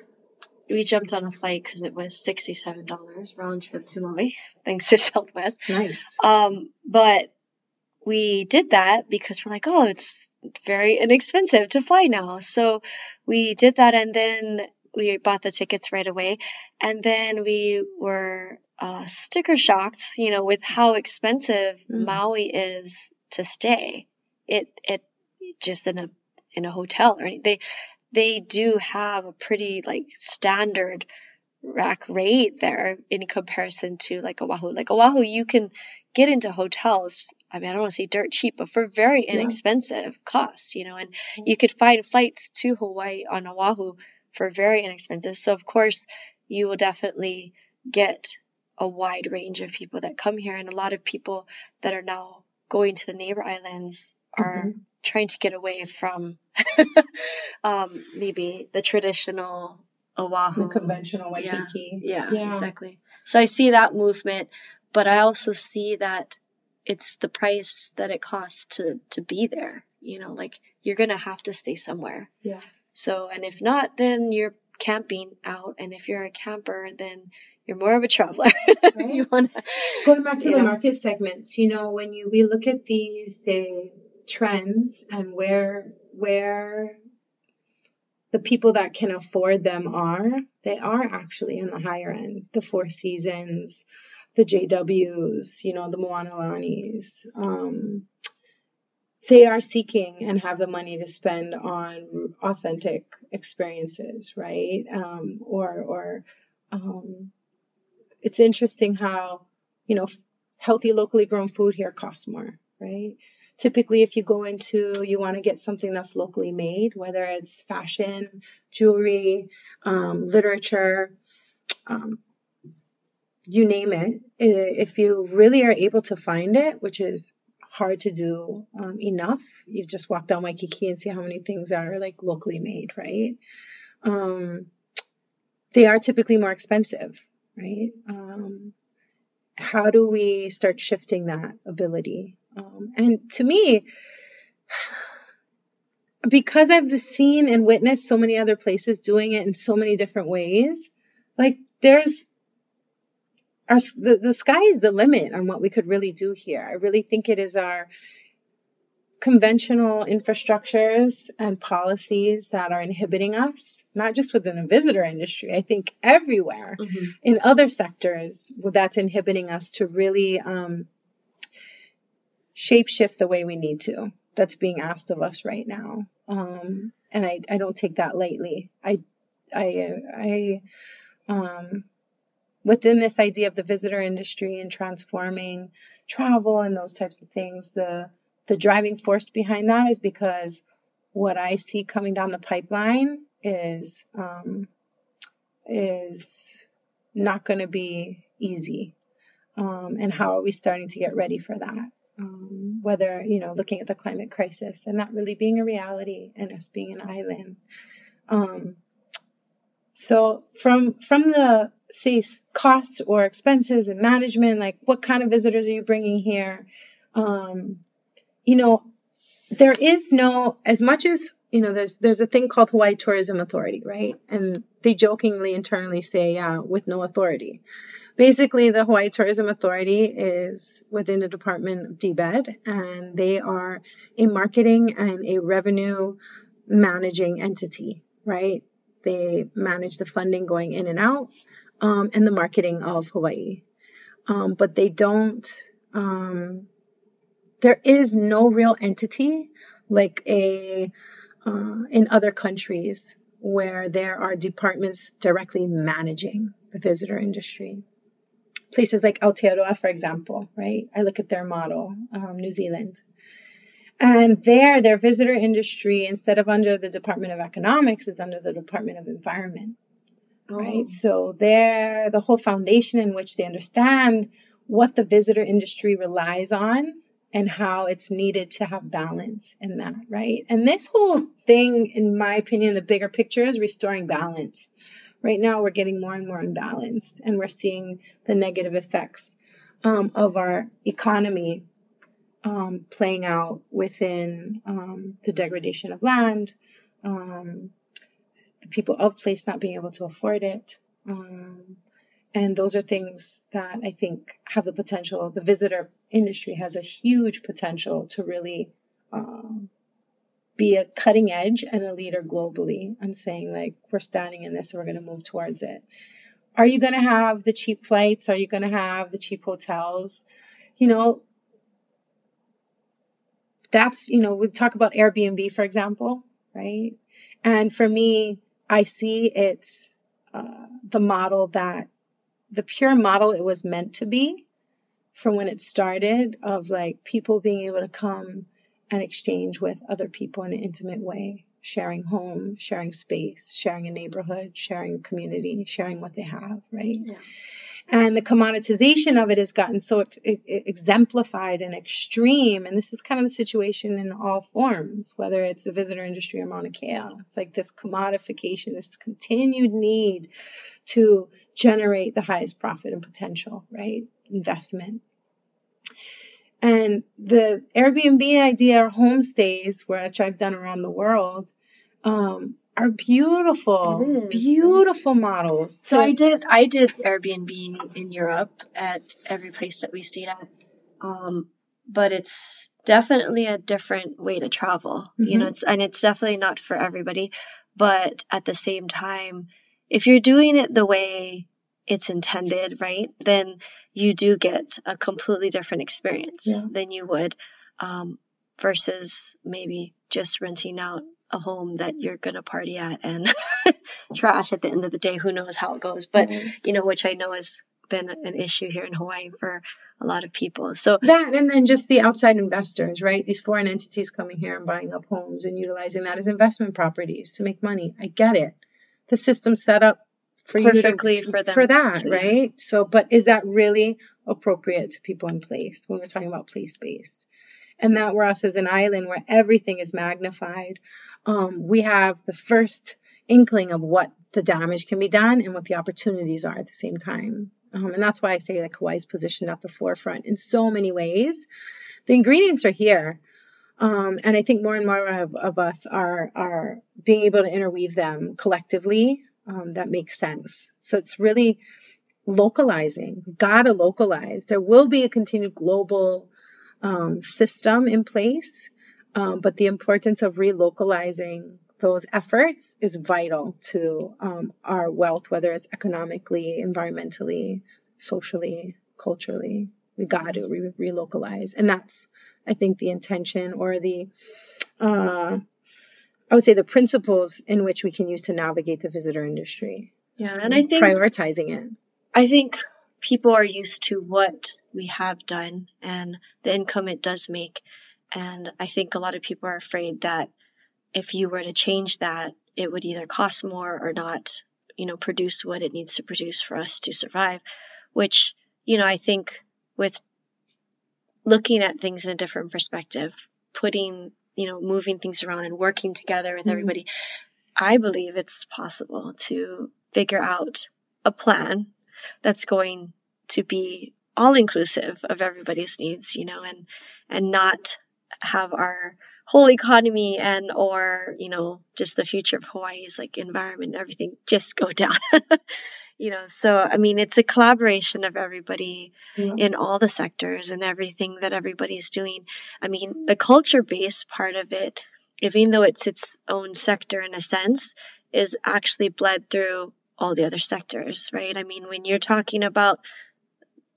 We jumped on a flight because it was sixty-seven dollars round trip to Maui, thanks to Southwest. Nice. Um, but we did that because we're like, oh, it's very inexpensive to fly now. So we did that and then we bought the tickets right away. And then we were uh, sticker shocked, you know, with how expensive mm. Maui is to stay. It, it just in a, in a hotel or they, they do have a pretty like standard rack rate there in comparison to like Oahu. Like Oahu, you can get into hotels. I mean, I don't want to say dirt cheap, but for very inexpensive yeah. costs, you know, and you could find flights to Hawaii on Oahu for very inexpensive. So, of course, you will definitely get a wide range of people that come here, and a lot of people that are now going to the neighbor islands are mm-hmm. trying to get away from um, maybe the traditional Oahu. The conventional Waikiki. Yeah, yeah, yeah, exactly. So I see that movement but I also see that it's the price that it costs to to be there. You know, like you're gonna have to stay somewhere. Yeah. So, and if not, then you're camping out, and if you're a camper, then you're more of a traveler. Right. you wanna, Going back to the know. market segments, you know, when you we look at these say trends and where where the people that can afford them are, they are actually in the higher end. The Four Seasons, the JWs, you know, the Moanalanis, um, they are seeking and have the money to spend on authentic experiences, right? Um, or, or, um, it's interesting how, you know, healthy locally grown food here costs more, right? Typically, if you go into, you want to get something that's locally made, whether it's fashion, jewelry, um, literature, um, you name it, if you really are able to find it, which is hard to do um, enough, you've just walked down Waikiki and see how many things are like locally made, right? Um, they are typically more expensive, right? Um, how do we start shifting that ability? Um, and to me, because I've seen and witnessed so many other places doing it in so many different ways, like there's our the, the sky is the limit on what we could really do here. I really think it is our conventional infrastructures and policies that are inhibiting us, not just within the visitor industry, I think everywhere mm-hmm. in other sectors that's inhibiting us to really um, shape shift the way we need to. That's being asked of us right now. Um, and I, I don't take that lightly. I, I, I, um, within this idea of the visitor industry and transforming travel and those types of things, the the driving force behind that is because what I see coming down the pipeline is um, is not going to be easy. Um, and how are we starting to get ready for that? Um, whether you know, looking at the climate crisis and that really being a reality, and us being an island. Um, so from from the say cost or expenses and management, like what kind of visitors are you bringing here? Um, you know, there is no as much as you know. There's there's a thing called Hawaii Tourism Authority, right? And they jokingly internally say, yeah, with no authority. Basically, the Hawaii Tourism Authority is within the Department of DBED, and they are a marketing and a revenue managing entity, right? They manage the funding going in and out um, and the marketing of Hawaii. Um, but they don't, um, there is no real entity like a, uh, in other countries where there are departments directly managing the visitor industry. Places like Aotearoa, for example, right? I look at their model, um, New Zealand. And there, their visitor industry, instead of under the Department of Economics, is under the Department of Environment. Oh. Right. So there, the whole foundation in which they understand what the visitor industry relies on and how it's needed to have balance in that, right? And this whole thing, in my opinion, the bigger picture is restoring balance. Right now, we're getting more and more imbalanced, and we're seeing the negative effects um, of our economy um, playing out within um, the degradation of land, um, the people of place not being able to afford it. Um, and those are things that I think have the potential. The visitor industry has a huge potential to really um, be a cutting edge and a leader globally and saying, like, we're standing in this and we're going to move towards it. Are you going to have the cheap flights? Are you going to have the cheap hotels? You know, that's, you know, we talk about Airbnb, for example, right? And for me, I see it's uh, the model that the pure model it was meant to be from when it started of like people being able to come and exchange with other people in an intimate way, sharing home, sharing space, sharing a neighborhood, sharing a community, sharing what they have, right? Yeah. And the commoditization of it has gotten so exemplified and extreme. And this is kind of the situation in all forms, whether it's the visitor industry or Mauna Kea. It's like this commodification, this continued need to generate the highest profit and potential, right? Investment. And the Airbnb idea or homestays, which I've done around the world, um, are beautiful, beautiful models. So I did, I did Airbnb in Europe at every place that we stayed at, um, but it's definitely a different way to travel. Mm-hmm. You know, mm-hmm. it's and it's definitely not for everybody, but at the same time, if you're doing it the way it's intended, right, then you do get a completely different experience yeah. than you would um, versus maybe just renting out a home that you're going to party at and trash at the end of the day. Who knows how it goes? But, mm-hmm. you know, which I know has been an issue here in Hawaii for a lot of people. So that, and then just the outside investors, right? These foreign entities coming here and buying up homes and utilizing that as investment properties to make money. I get it. The system's set up for perfectly you to, for, them for that, to, right? So, but is that really appropriate to people in place when we're talking about place based? And that we're us as an island where everything is magnified um, we have the first inkling of what the damage can be done and what the opportunities are at the same time. Um, and that's why I say like Hawaii's positioned at the forefront in so many ways. The ingredients are here. Um, and I think more and more of, of, us are are being able to interweave them collectively. Um, that makes sense. So it's really localizing. gotta localize. There will be a continued global um, system in place, um, but the importance of relocalizing those efforts is vital to um, our wealth, whether it's economically, environmentally, socially, culturally. We got to re- relocalize. And that's, I think, the intention or the, uh, I would say, the principles in which we can use to navigate the visitor industry. Yeah, and I think prioritizing it. I think people are used to what we have done and the income it does make. And I think a lot of people are afraid that if you were to change that, it would either cost more or not, you know, produce what it needs to produce for us to survive. Which, you know, I think with looking at things in a different perspective, putting, you know, moving things around and working together with mm-hmm. everybody, I believe it's possible to figure out a plan that's going to be all inclusive of everybody's needs, you know, and and not have our whole economy and or you know just the future of hawaii's like environment and everything just go down. You know so i mean it's a collaboration of everybody yeah. in all the sectors and everything that everybody's doing. I mean the culture based part of it even though it's its own sector in a sense is actually bled through all the other sectors right? I mean when you're talking about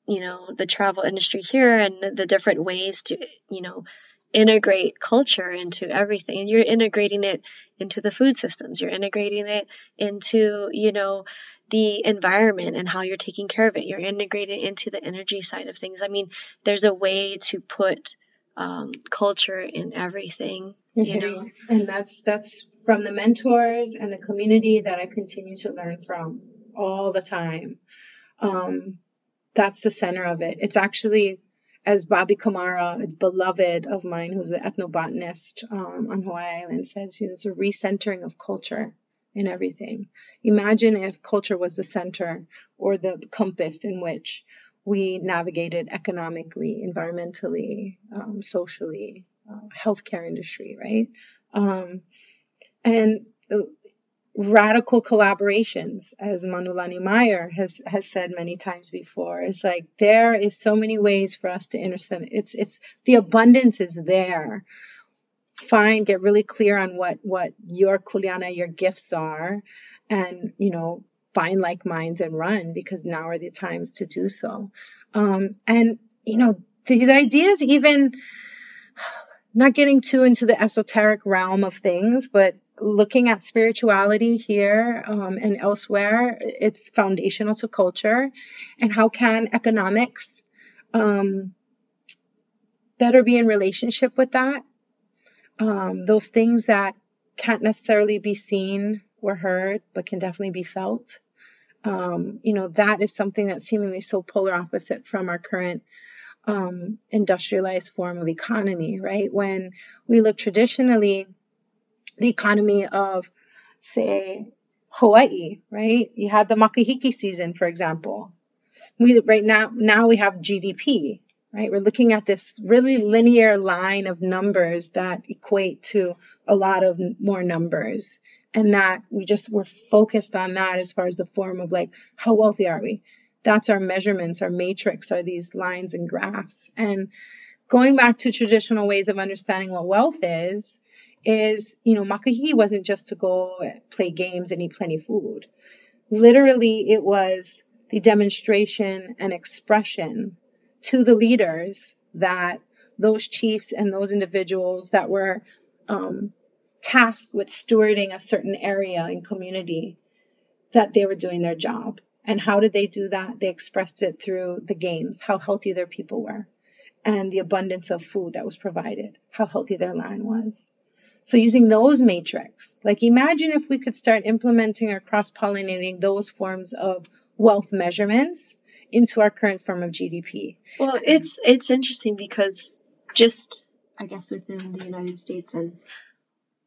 you know the travel industry here and the different ways to you know integrate culture into everything. And you're integrating it into the food systems. You're integrating it into, you know, the environment and how you're taking care of it. You're integrating it into the energy side of things. I mean, there's a way to put um, culture in everything, you know. And that's that's from the mentors and the community that I continue to learn from all the time. Um, that's the center of it. It's actually as Bobby Camara, a beloved of mine, who's an ethnobotanist um, on Hawaii Island, says, you know, it's a recentering of culture in everything. Imagine if culture was the center or the compass in which we navigated economically, environmentally, um, socially, uh, healthcare industry, right? Um, and uh, radical collaborations, as Manulani Meyer has has said many times before. It's like there is so many ways for us to intersect. It's it's the abundance is there. Find get really clear on what what your kuleana, your gifts are, and you know find like minds and run because now are the times to do so. Um, and you know these ideas even not getting too into the esoteric realm of things, but looking at spirituality here um, and elsewhere, it's foundational to culture. And how can economics um, better be in relationship with that? Um, those things that can't necessarily be seen or heard, but can definitely be felt. Um, you know, that is something that's seemingly so polar opposite from our current um, industrialized form of economy, right? When we look traditionally, the economy of, say, Hawaii, right? You had the makahiki season, for example. We right now now we have GDP, right? We're looking at this really linear line of numbers that equate to a lot of more numbers, and that we just we're focused on that as far as the form of like how wealthy are we? That's our measurements, our matrix are these lines and graphs. And going back to traditional ways of understanding what wealth is, is, you know, makahiki wasn't just to go play games and eat plenty of food. Literally, it was the demonstration and expression to the leaders that those chiefs and those individuals that were um, tasked with stewarding a certain area and community that they were doing their job. And how did they do that? They expressed it through the games, how healthy their people were, and the abundance of food that was provided, how healthy their land was. So using those matrix, like imagine if we could start implementing or cross-pollinating those forms of wealth measurements into our current form of GDP. Well, it's it's interesting because just I guess within the United States and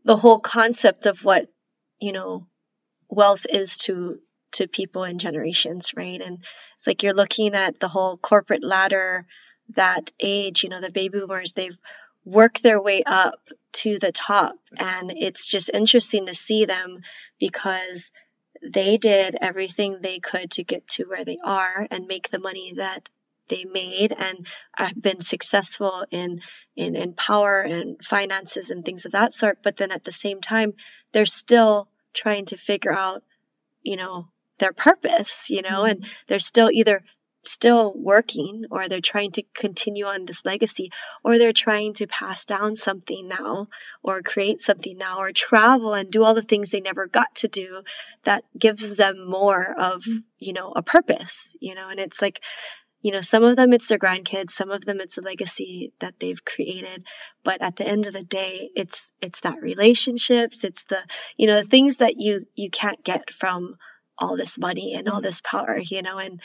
the whole concept of what, you know, wealth is to to people in generations, right? And it's like you're looking at the whole corporate ladder that age, you know, the baby boomers, they've work their way up to the top. And it's just interesting to see them because they did everything they could to get to where they are and make the money that they made and have been successful in, in, in power and finances and things of that sort. But then at the same time, they're still trying to figure out, you know, their purpose, you know, mm-hmm. and they're still either still working or they're trying to continue on this legacy or they're trying to pass down something now or create something now or travel and do all the things they never got to do that gives them more of you know a purpose you know? And it's like you know some of them it's their grandkids some of them it's a legacy that they've created but at the end of the day it's it's that relationships it's the you know the things that you you can't get from all this money and all this power you know and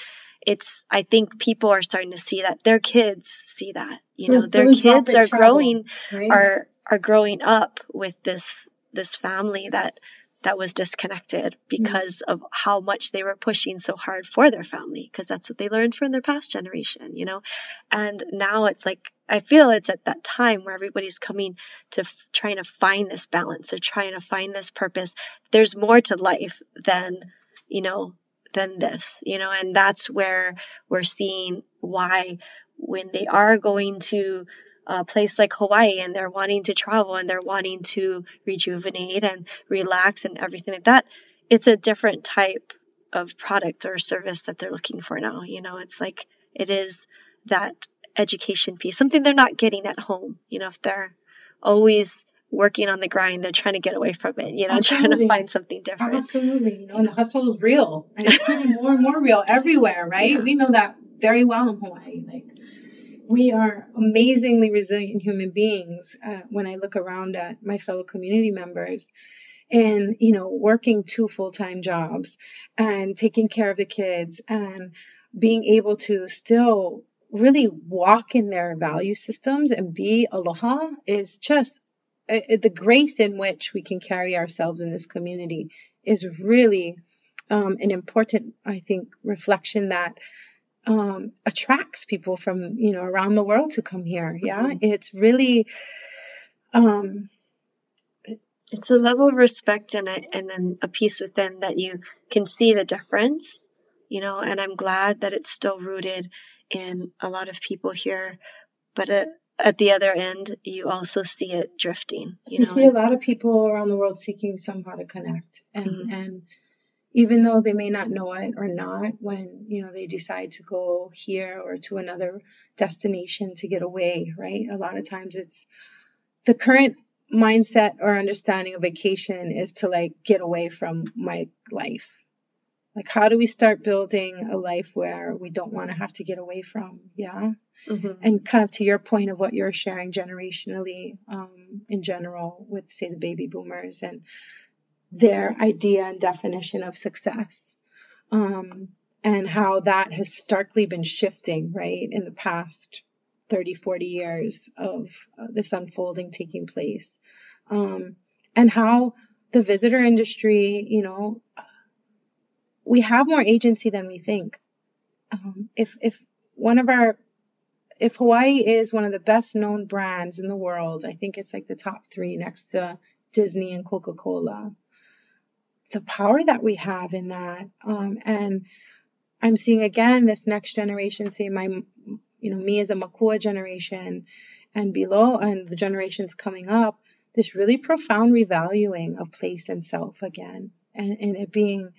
it's i think people are starting to see that their kids see that you know their kids are growing right? are are growing up with this this family that that was disconnected because mm-hmm. of how much they were pushing so hard for their family because that's what they learned from their past generation you know and now it's like i feel it's at that time where everybody's coming to f- trying to find this balance or trying to find this purpose there's more to life than you know than this, you know, and that's where we're seeing why when they are going to a place like Hawaii and they're wanting to travel and they're wanting to rejuvenate and relax and everything like that, it's a different type of product or service that they're looking for now. You know, it's like it is that education piece, something they're not getting at home. You know, if they're always working on the grind, they're trying to get away from it, you know, Absolutely. trying to find something different. Absolutely. You know, and the hustle is real. And it's getting more and more real everywhere, right? Yeah. We know that very well in Hawaii. Like, we are amazingly resilient human beings uh, when I look around at my fellow community members and, you know, working two full time jobs and taking care of the kids and being able to still really walk in their value systems and be aloha is just uh, the grace in which we can carry ourselves in this community is really um, an important, I think, reflection that um, attracts people from you know around the world to come here. Yeah, Mhm. it's really um, It's a level of respect and a, and then a peace within that you can see the difference, you know, and I'm glad that it's still rooted in a lot of people here. But at, at the other end, you also see it drifting, you you, know. see a lot of people around the world seeking somehow to connect, and Mhm. and even though they may not know it or not, when you know they decide to go here or to another destination to get away, right? A lot of times it's the current mindset or understanding of vacation is to like get away from my life. Like, how do we start building a life where we don't want to have to get away from? Yeah. Mhm. And kind of to your point of what you're sharing generationally um, in general with, say, the baby boomers and their idea and definition of success. Um, and how that has starkly been shifting, right, in the past 30, 40 years of uh, this unfolding taking place. Um, and how the visitor industry, you know, we have more agency than we think. Um, if, if one of our, if Hawaii is one of the best known brands in the world, I think it's like the top three next to Disney and Coca Cola. The power that we have in that, um, and I'm seeing again this next generation, say my, you know, me as a Makua generation and below, and the generations coming up, this really profound revaluing of place and self again, and, and it being,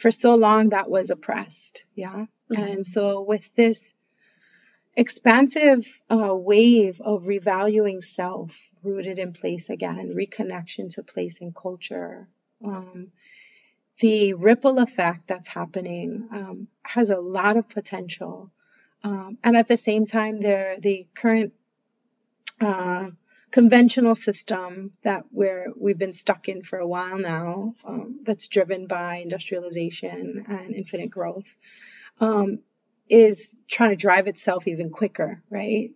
for so long that was oppressed, yeah. Mhm. And so with this expansive uh, wave of revaluing self, rooted in place again, reconnection to place and culture, um, the ripple effect that's happening um, has a lot of potential. Um, and at the same time, there the current uh, conventional system that we're we've been stuck in for a while now, um, that's driven by industrialization and infinite growth, um, is trying to drive itself even quicker, right?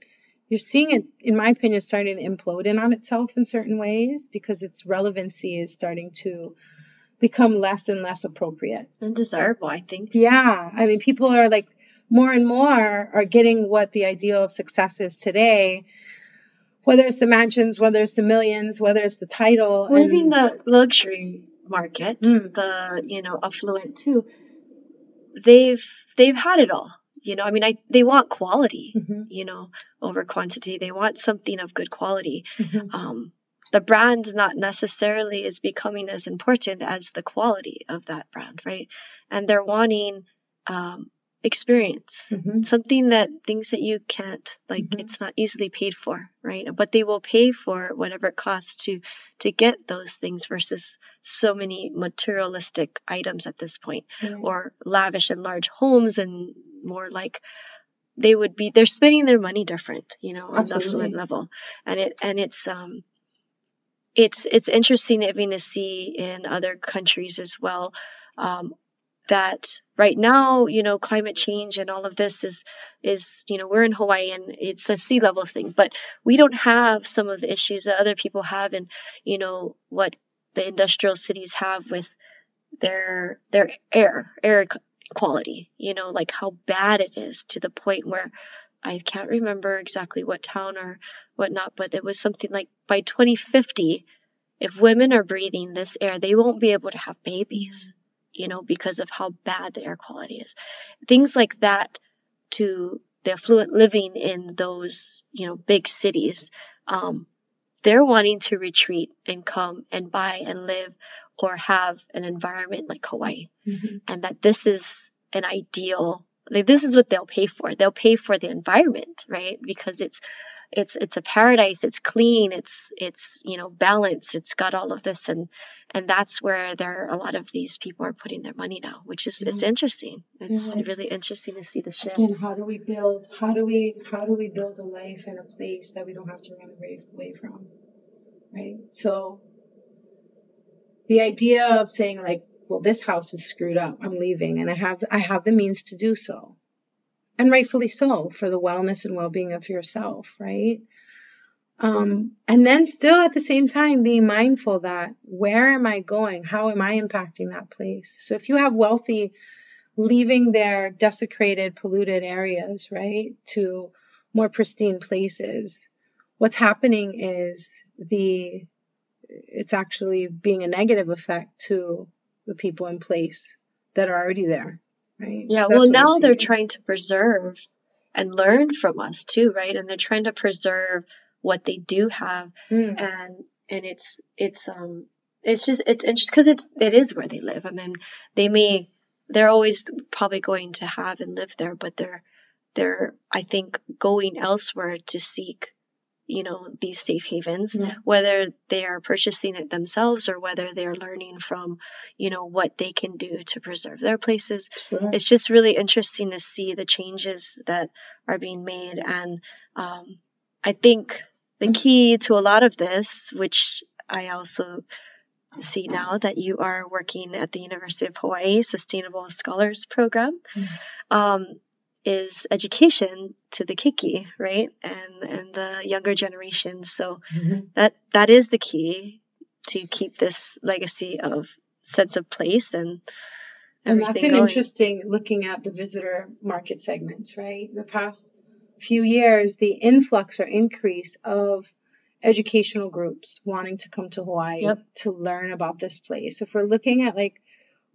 You're seeing it, in my opinion, starting to implode in on itself in certain ways because its relevancy is starting to become less and less appropriate. And desirable, I think. Yeah, I mean, people are like more and more are getting what the ideal of success is today, whether it's the mansions, whether it's the millions, whether it's the title. Well, and- even the luxury market, Mm. the you know affluent too, they've they've had it all. You know, I mean, I they want quality, Mhm, you know, over quantity. They want something of good quality. mhm. Um, the brand not necessarily is becoming as important as the quality of that brand, right? And they're wanting um, experience, Mhm. something that things that you can't like. Mhm. It's not easily paid for, right? But they will pay for whatever it costs to to get those things versus so many materialistic items at this point Yeah. or lavish and large homes and more like they would be they're spending their money different you know on the affluent level and it and it's um it's it's interesting even to see in other countries as well um that right now you know climate change and all of this is is you know we're in hawaii and it's a sea level thing but we don't have some of the issues that other people have and you know what the industrial cities have with their their air air quality you know like how bad it is to the point where i can't remember exactly what town or whatnot but it was something like by 2050 if women are breathing this air they won't be able to have babies you know because of how bad the air quality is. Things like that to the affluent living in those you know big cities um, they're wanting to retreat and come and buy and live or have an environment like hawaii. Mhm. and that this is an ideal like this is what they'll pay for. They'll pay for the environment right? Because it's it's it's a paradise it's clean it's it's you know balanced it's got all of this and and that's where there a lot of these people are putting their money now which is it's interesting it's Yeah, really interesting to see the shift Again, how do we build? How do we? How do we build a life in a place that we don't have to run away away from? Right. So the idea of saying like, well, this house is screwed up. I'm leaving, and I have I have the means to do so, and rightfully so for the wellness and well being of yourself. Right. Um, and then still at the same time being mindful that where am I going? How am I impacting that place? So if you have wealthy leaving their desecrated, polluted areas, right, to more pristine places, what's happening is the it's actually being a negative effect to the people in place that are already there, right? Yeah, that's well, now they're trying to preserve and learn from us too, right? And they're trying to preserve what they do have, Mm. and and it's it's um it's just it's interesting because it's it is where they live. I mean, they may they're always probably going to have and live there, but they're they're I think going elsewhere to seek you know these safe havens Yeah. whether they are purchasing it themselves or whether they're learning from you know what they can do to preserve their places Sure. it's just really interesting to see the changes that are being made and um, i think the key to a lot of this which i also see now that you are working at the university of hawaii sustainable scholars program Mhm. um, is education to the keiki right and and the younger generations so Mhm. that that is the key to keep this legacy of sense of place and And that's an going. interesting looking at the visitor market segments, right? In the past few years, the influx or increase of educational groups wanting to come to Hawaii Yep. to learn about this place. If we're looking at like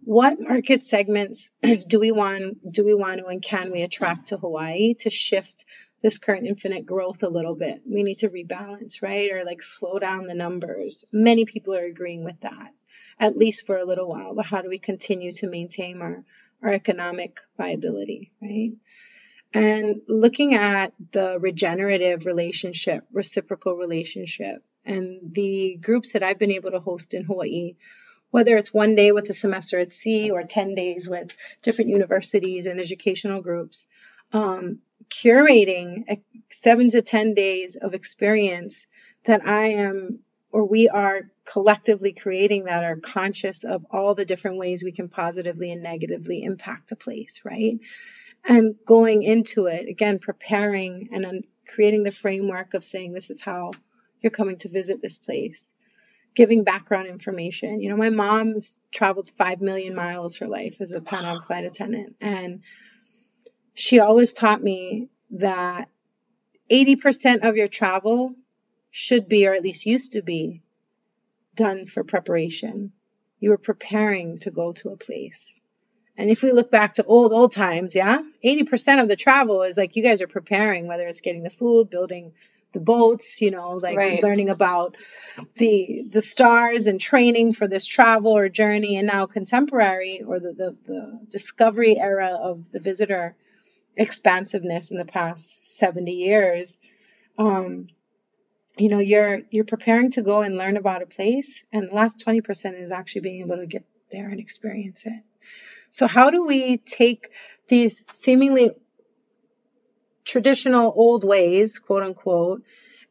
what market segments do we want do we want to and can we attract to Hawaii to shift this current infinite growth a little bit? We need to rebalance, right? Or like slow down the numbers. Many people are agreeing with that at least for a little while. But how do we continue to maintain our, our economic viability, right? And looking at the regenerative relationship, reciprocal relationship, and the groups that I've been able to host in Hawaii, whether it's one day with a semester at sea or 10 days with different universities and educational groups, um, curating a seven to 10 days of experience that I am or we are collectively creating that are conscious of all the different ways we can positively and negatively impact a place, right? And going into it, again, preparing and creating the framework of saying, this is how you're coming to visit this place, giving background information. You know, my mom's traveled 5 million miles her life as a Pan Am flight attendant. And she always taught me that 80% of your travel should be, or at least used to be, done for preparation. You were preparing to go to a place. And if we look back to old, old times, yeah, 80% of the travel is like you guys are preparing, whether it's getting the food, building the boats, you know, like Right. learning about the the stars and training for this travel or journey. And now contemporary or the, the, the discovery era of the visitor expansiveness in the past 70 years. Um, you know you're you're preparing to go and learn about a place and the last 20% is actually being able to get there and experience it so how do we take these seemingly traditional old ways quote unquote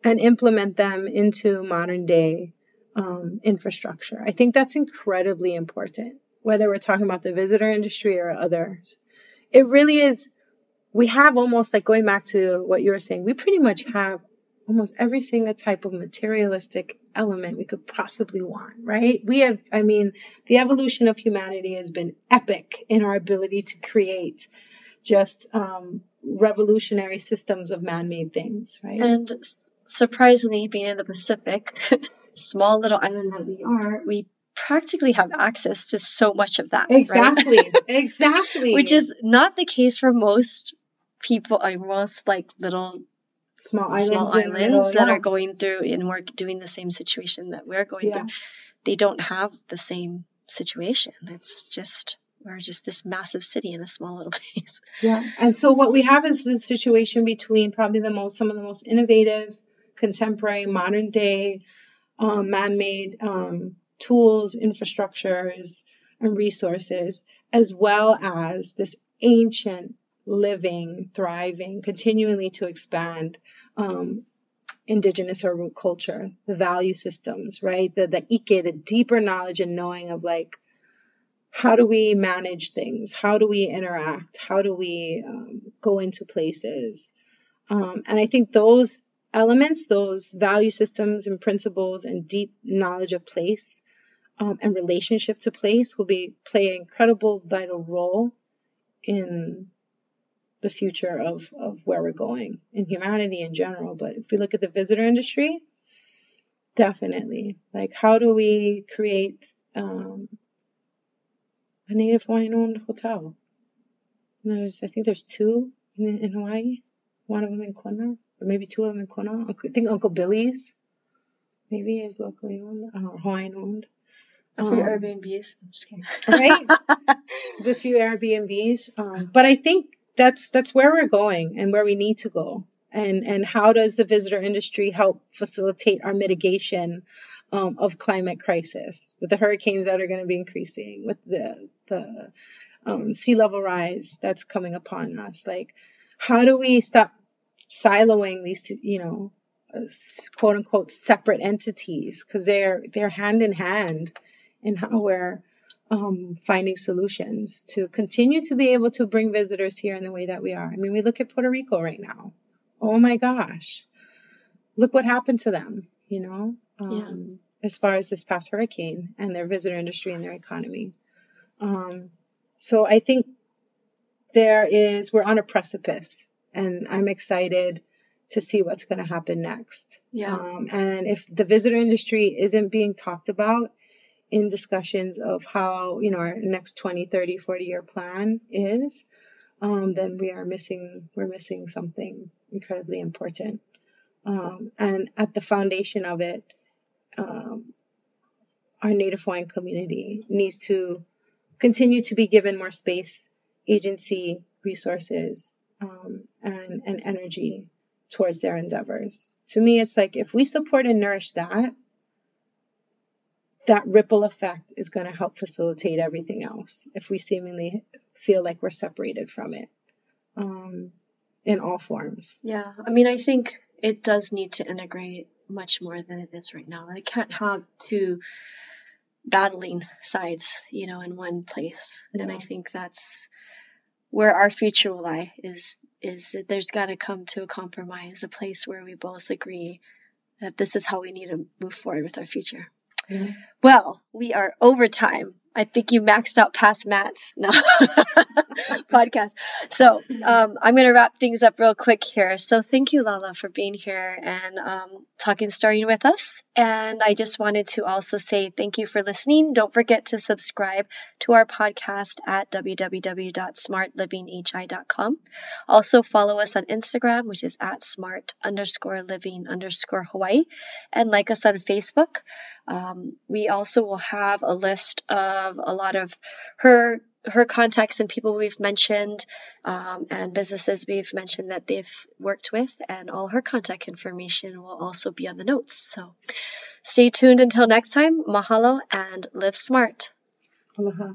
and implement them into modern day um, infrastructure i think that's incredibly important whether we're talking about the visitor industry or others it really is we have almost like going back to what you were saying we pretty much have almost every single type of materialistic element we could possibly want, right? We have, I mean, the evolution of humanity has been epic in our ability to create just um, revolutionary systems of man made things, right? And surprisingly, being in the Pacific, small little island that we are, we practically have access to so much of that. right? exactly, exactly. Which is not the case for most people, uh, most like little small islands, small islands that yeah. are going through and we're doing the same situation that we're going Yeah. through. They don't have the same situation. It's just we're just this massive city in a small little place. Yeah. And so what we have is the situation between probably the most some of the most innovative, contemporary, modern day, um, man-made um, tools, infrastructures, and resources, as well as this ancient, living, thriving, continually to expand um, indigenous or root culture, the value systems, right? The the ike, the deeper knowledge and knowing of like how do we manage things? How do we interact? How do we um, go into places? Um, and I think those elements, those value systems and principles and deep knowledge of place um, and relationship to place will be play an incredible vital role in the future of, of where we're going in humanity in general. But if we look at the visitor industry, definitely. Like, how do we create um, a native Hawaiian owned hotel? And there's, I think there's two in, in Hawaii, one of them in Kona, or maybe two of them in Kona. I think Uncle Billy's maybe is locally owned or Hawaiian owned. A few um, Airbnbs. I'm just kidding. right? the few Airbnbs. Um, but I think that's that's where we're going and where we need to go. And and how does the visitor industry help facilitate our mitigation um, of climate crisis with the hurricanes that are going to be increasing, with the the um, sea level rise that's coming upon us? Like, how do we stop siloing these, you know, quote unquote separate entities because they're they're hand in hand in how we're um, finding solutions to continue to be able to bring visitors here in the way that we are. I mean, we look at Puerto Rico right now. Oh my gosh, look what happened to them, you know, um, yeah. as far as this past hurricane and their visitor industry and their economy. Um, so I think there is, we're on a precipice, and I'm excited to see what's going to happen next. Yeah. Um, and if the visitor industry isn't being talked about, in discussions of how you know our next 20 30 40 year plan is um, then we are missing we're missing something incredibly important um, and at the foundation of it um, our native hawaiian community needs to continue to be given more space agency resources um, and, and energy towards their endeavors to me it's like if we support and nourish that that ripple effect is going to help facilitate everything else if we seemingly feel like we're separated from it um, in all forms. Yeah, I mean, I think it does need to integrate much more than it is right now. I can't have two battling sides, you know, in one place. Yeah. And I think that's where our future will lie is is that there's got to come to a compromise, a place where we both agree that this is how we need to move forward with our future. Well, we are over time. I think you maxed out past Matt's no. podcast. So um, I'm going to wrap things up real quick here. So thank you, Lala, for being here and um, talking starting with us. And I just wanted to also say thank you for listening. Don't forget to subscribe to our podcast at www.smartlivinghi.com. Also follow us on Instagram, which is at smart underscore living underscore Hawaii, and like us on Facebook. Um, we also will have a list of a lot of her her contacts and people we've mentioned um, and businesses we've mentioned that they've worked with and all her contact information will also be on the notes. So stay tuned until next time. Mahalo and live smart. Aloha.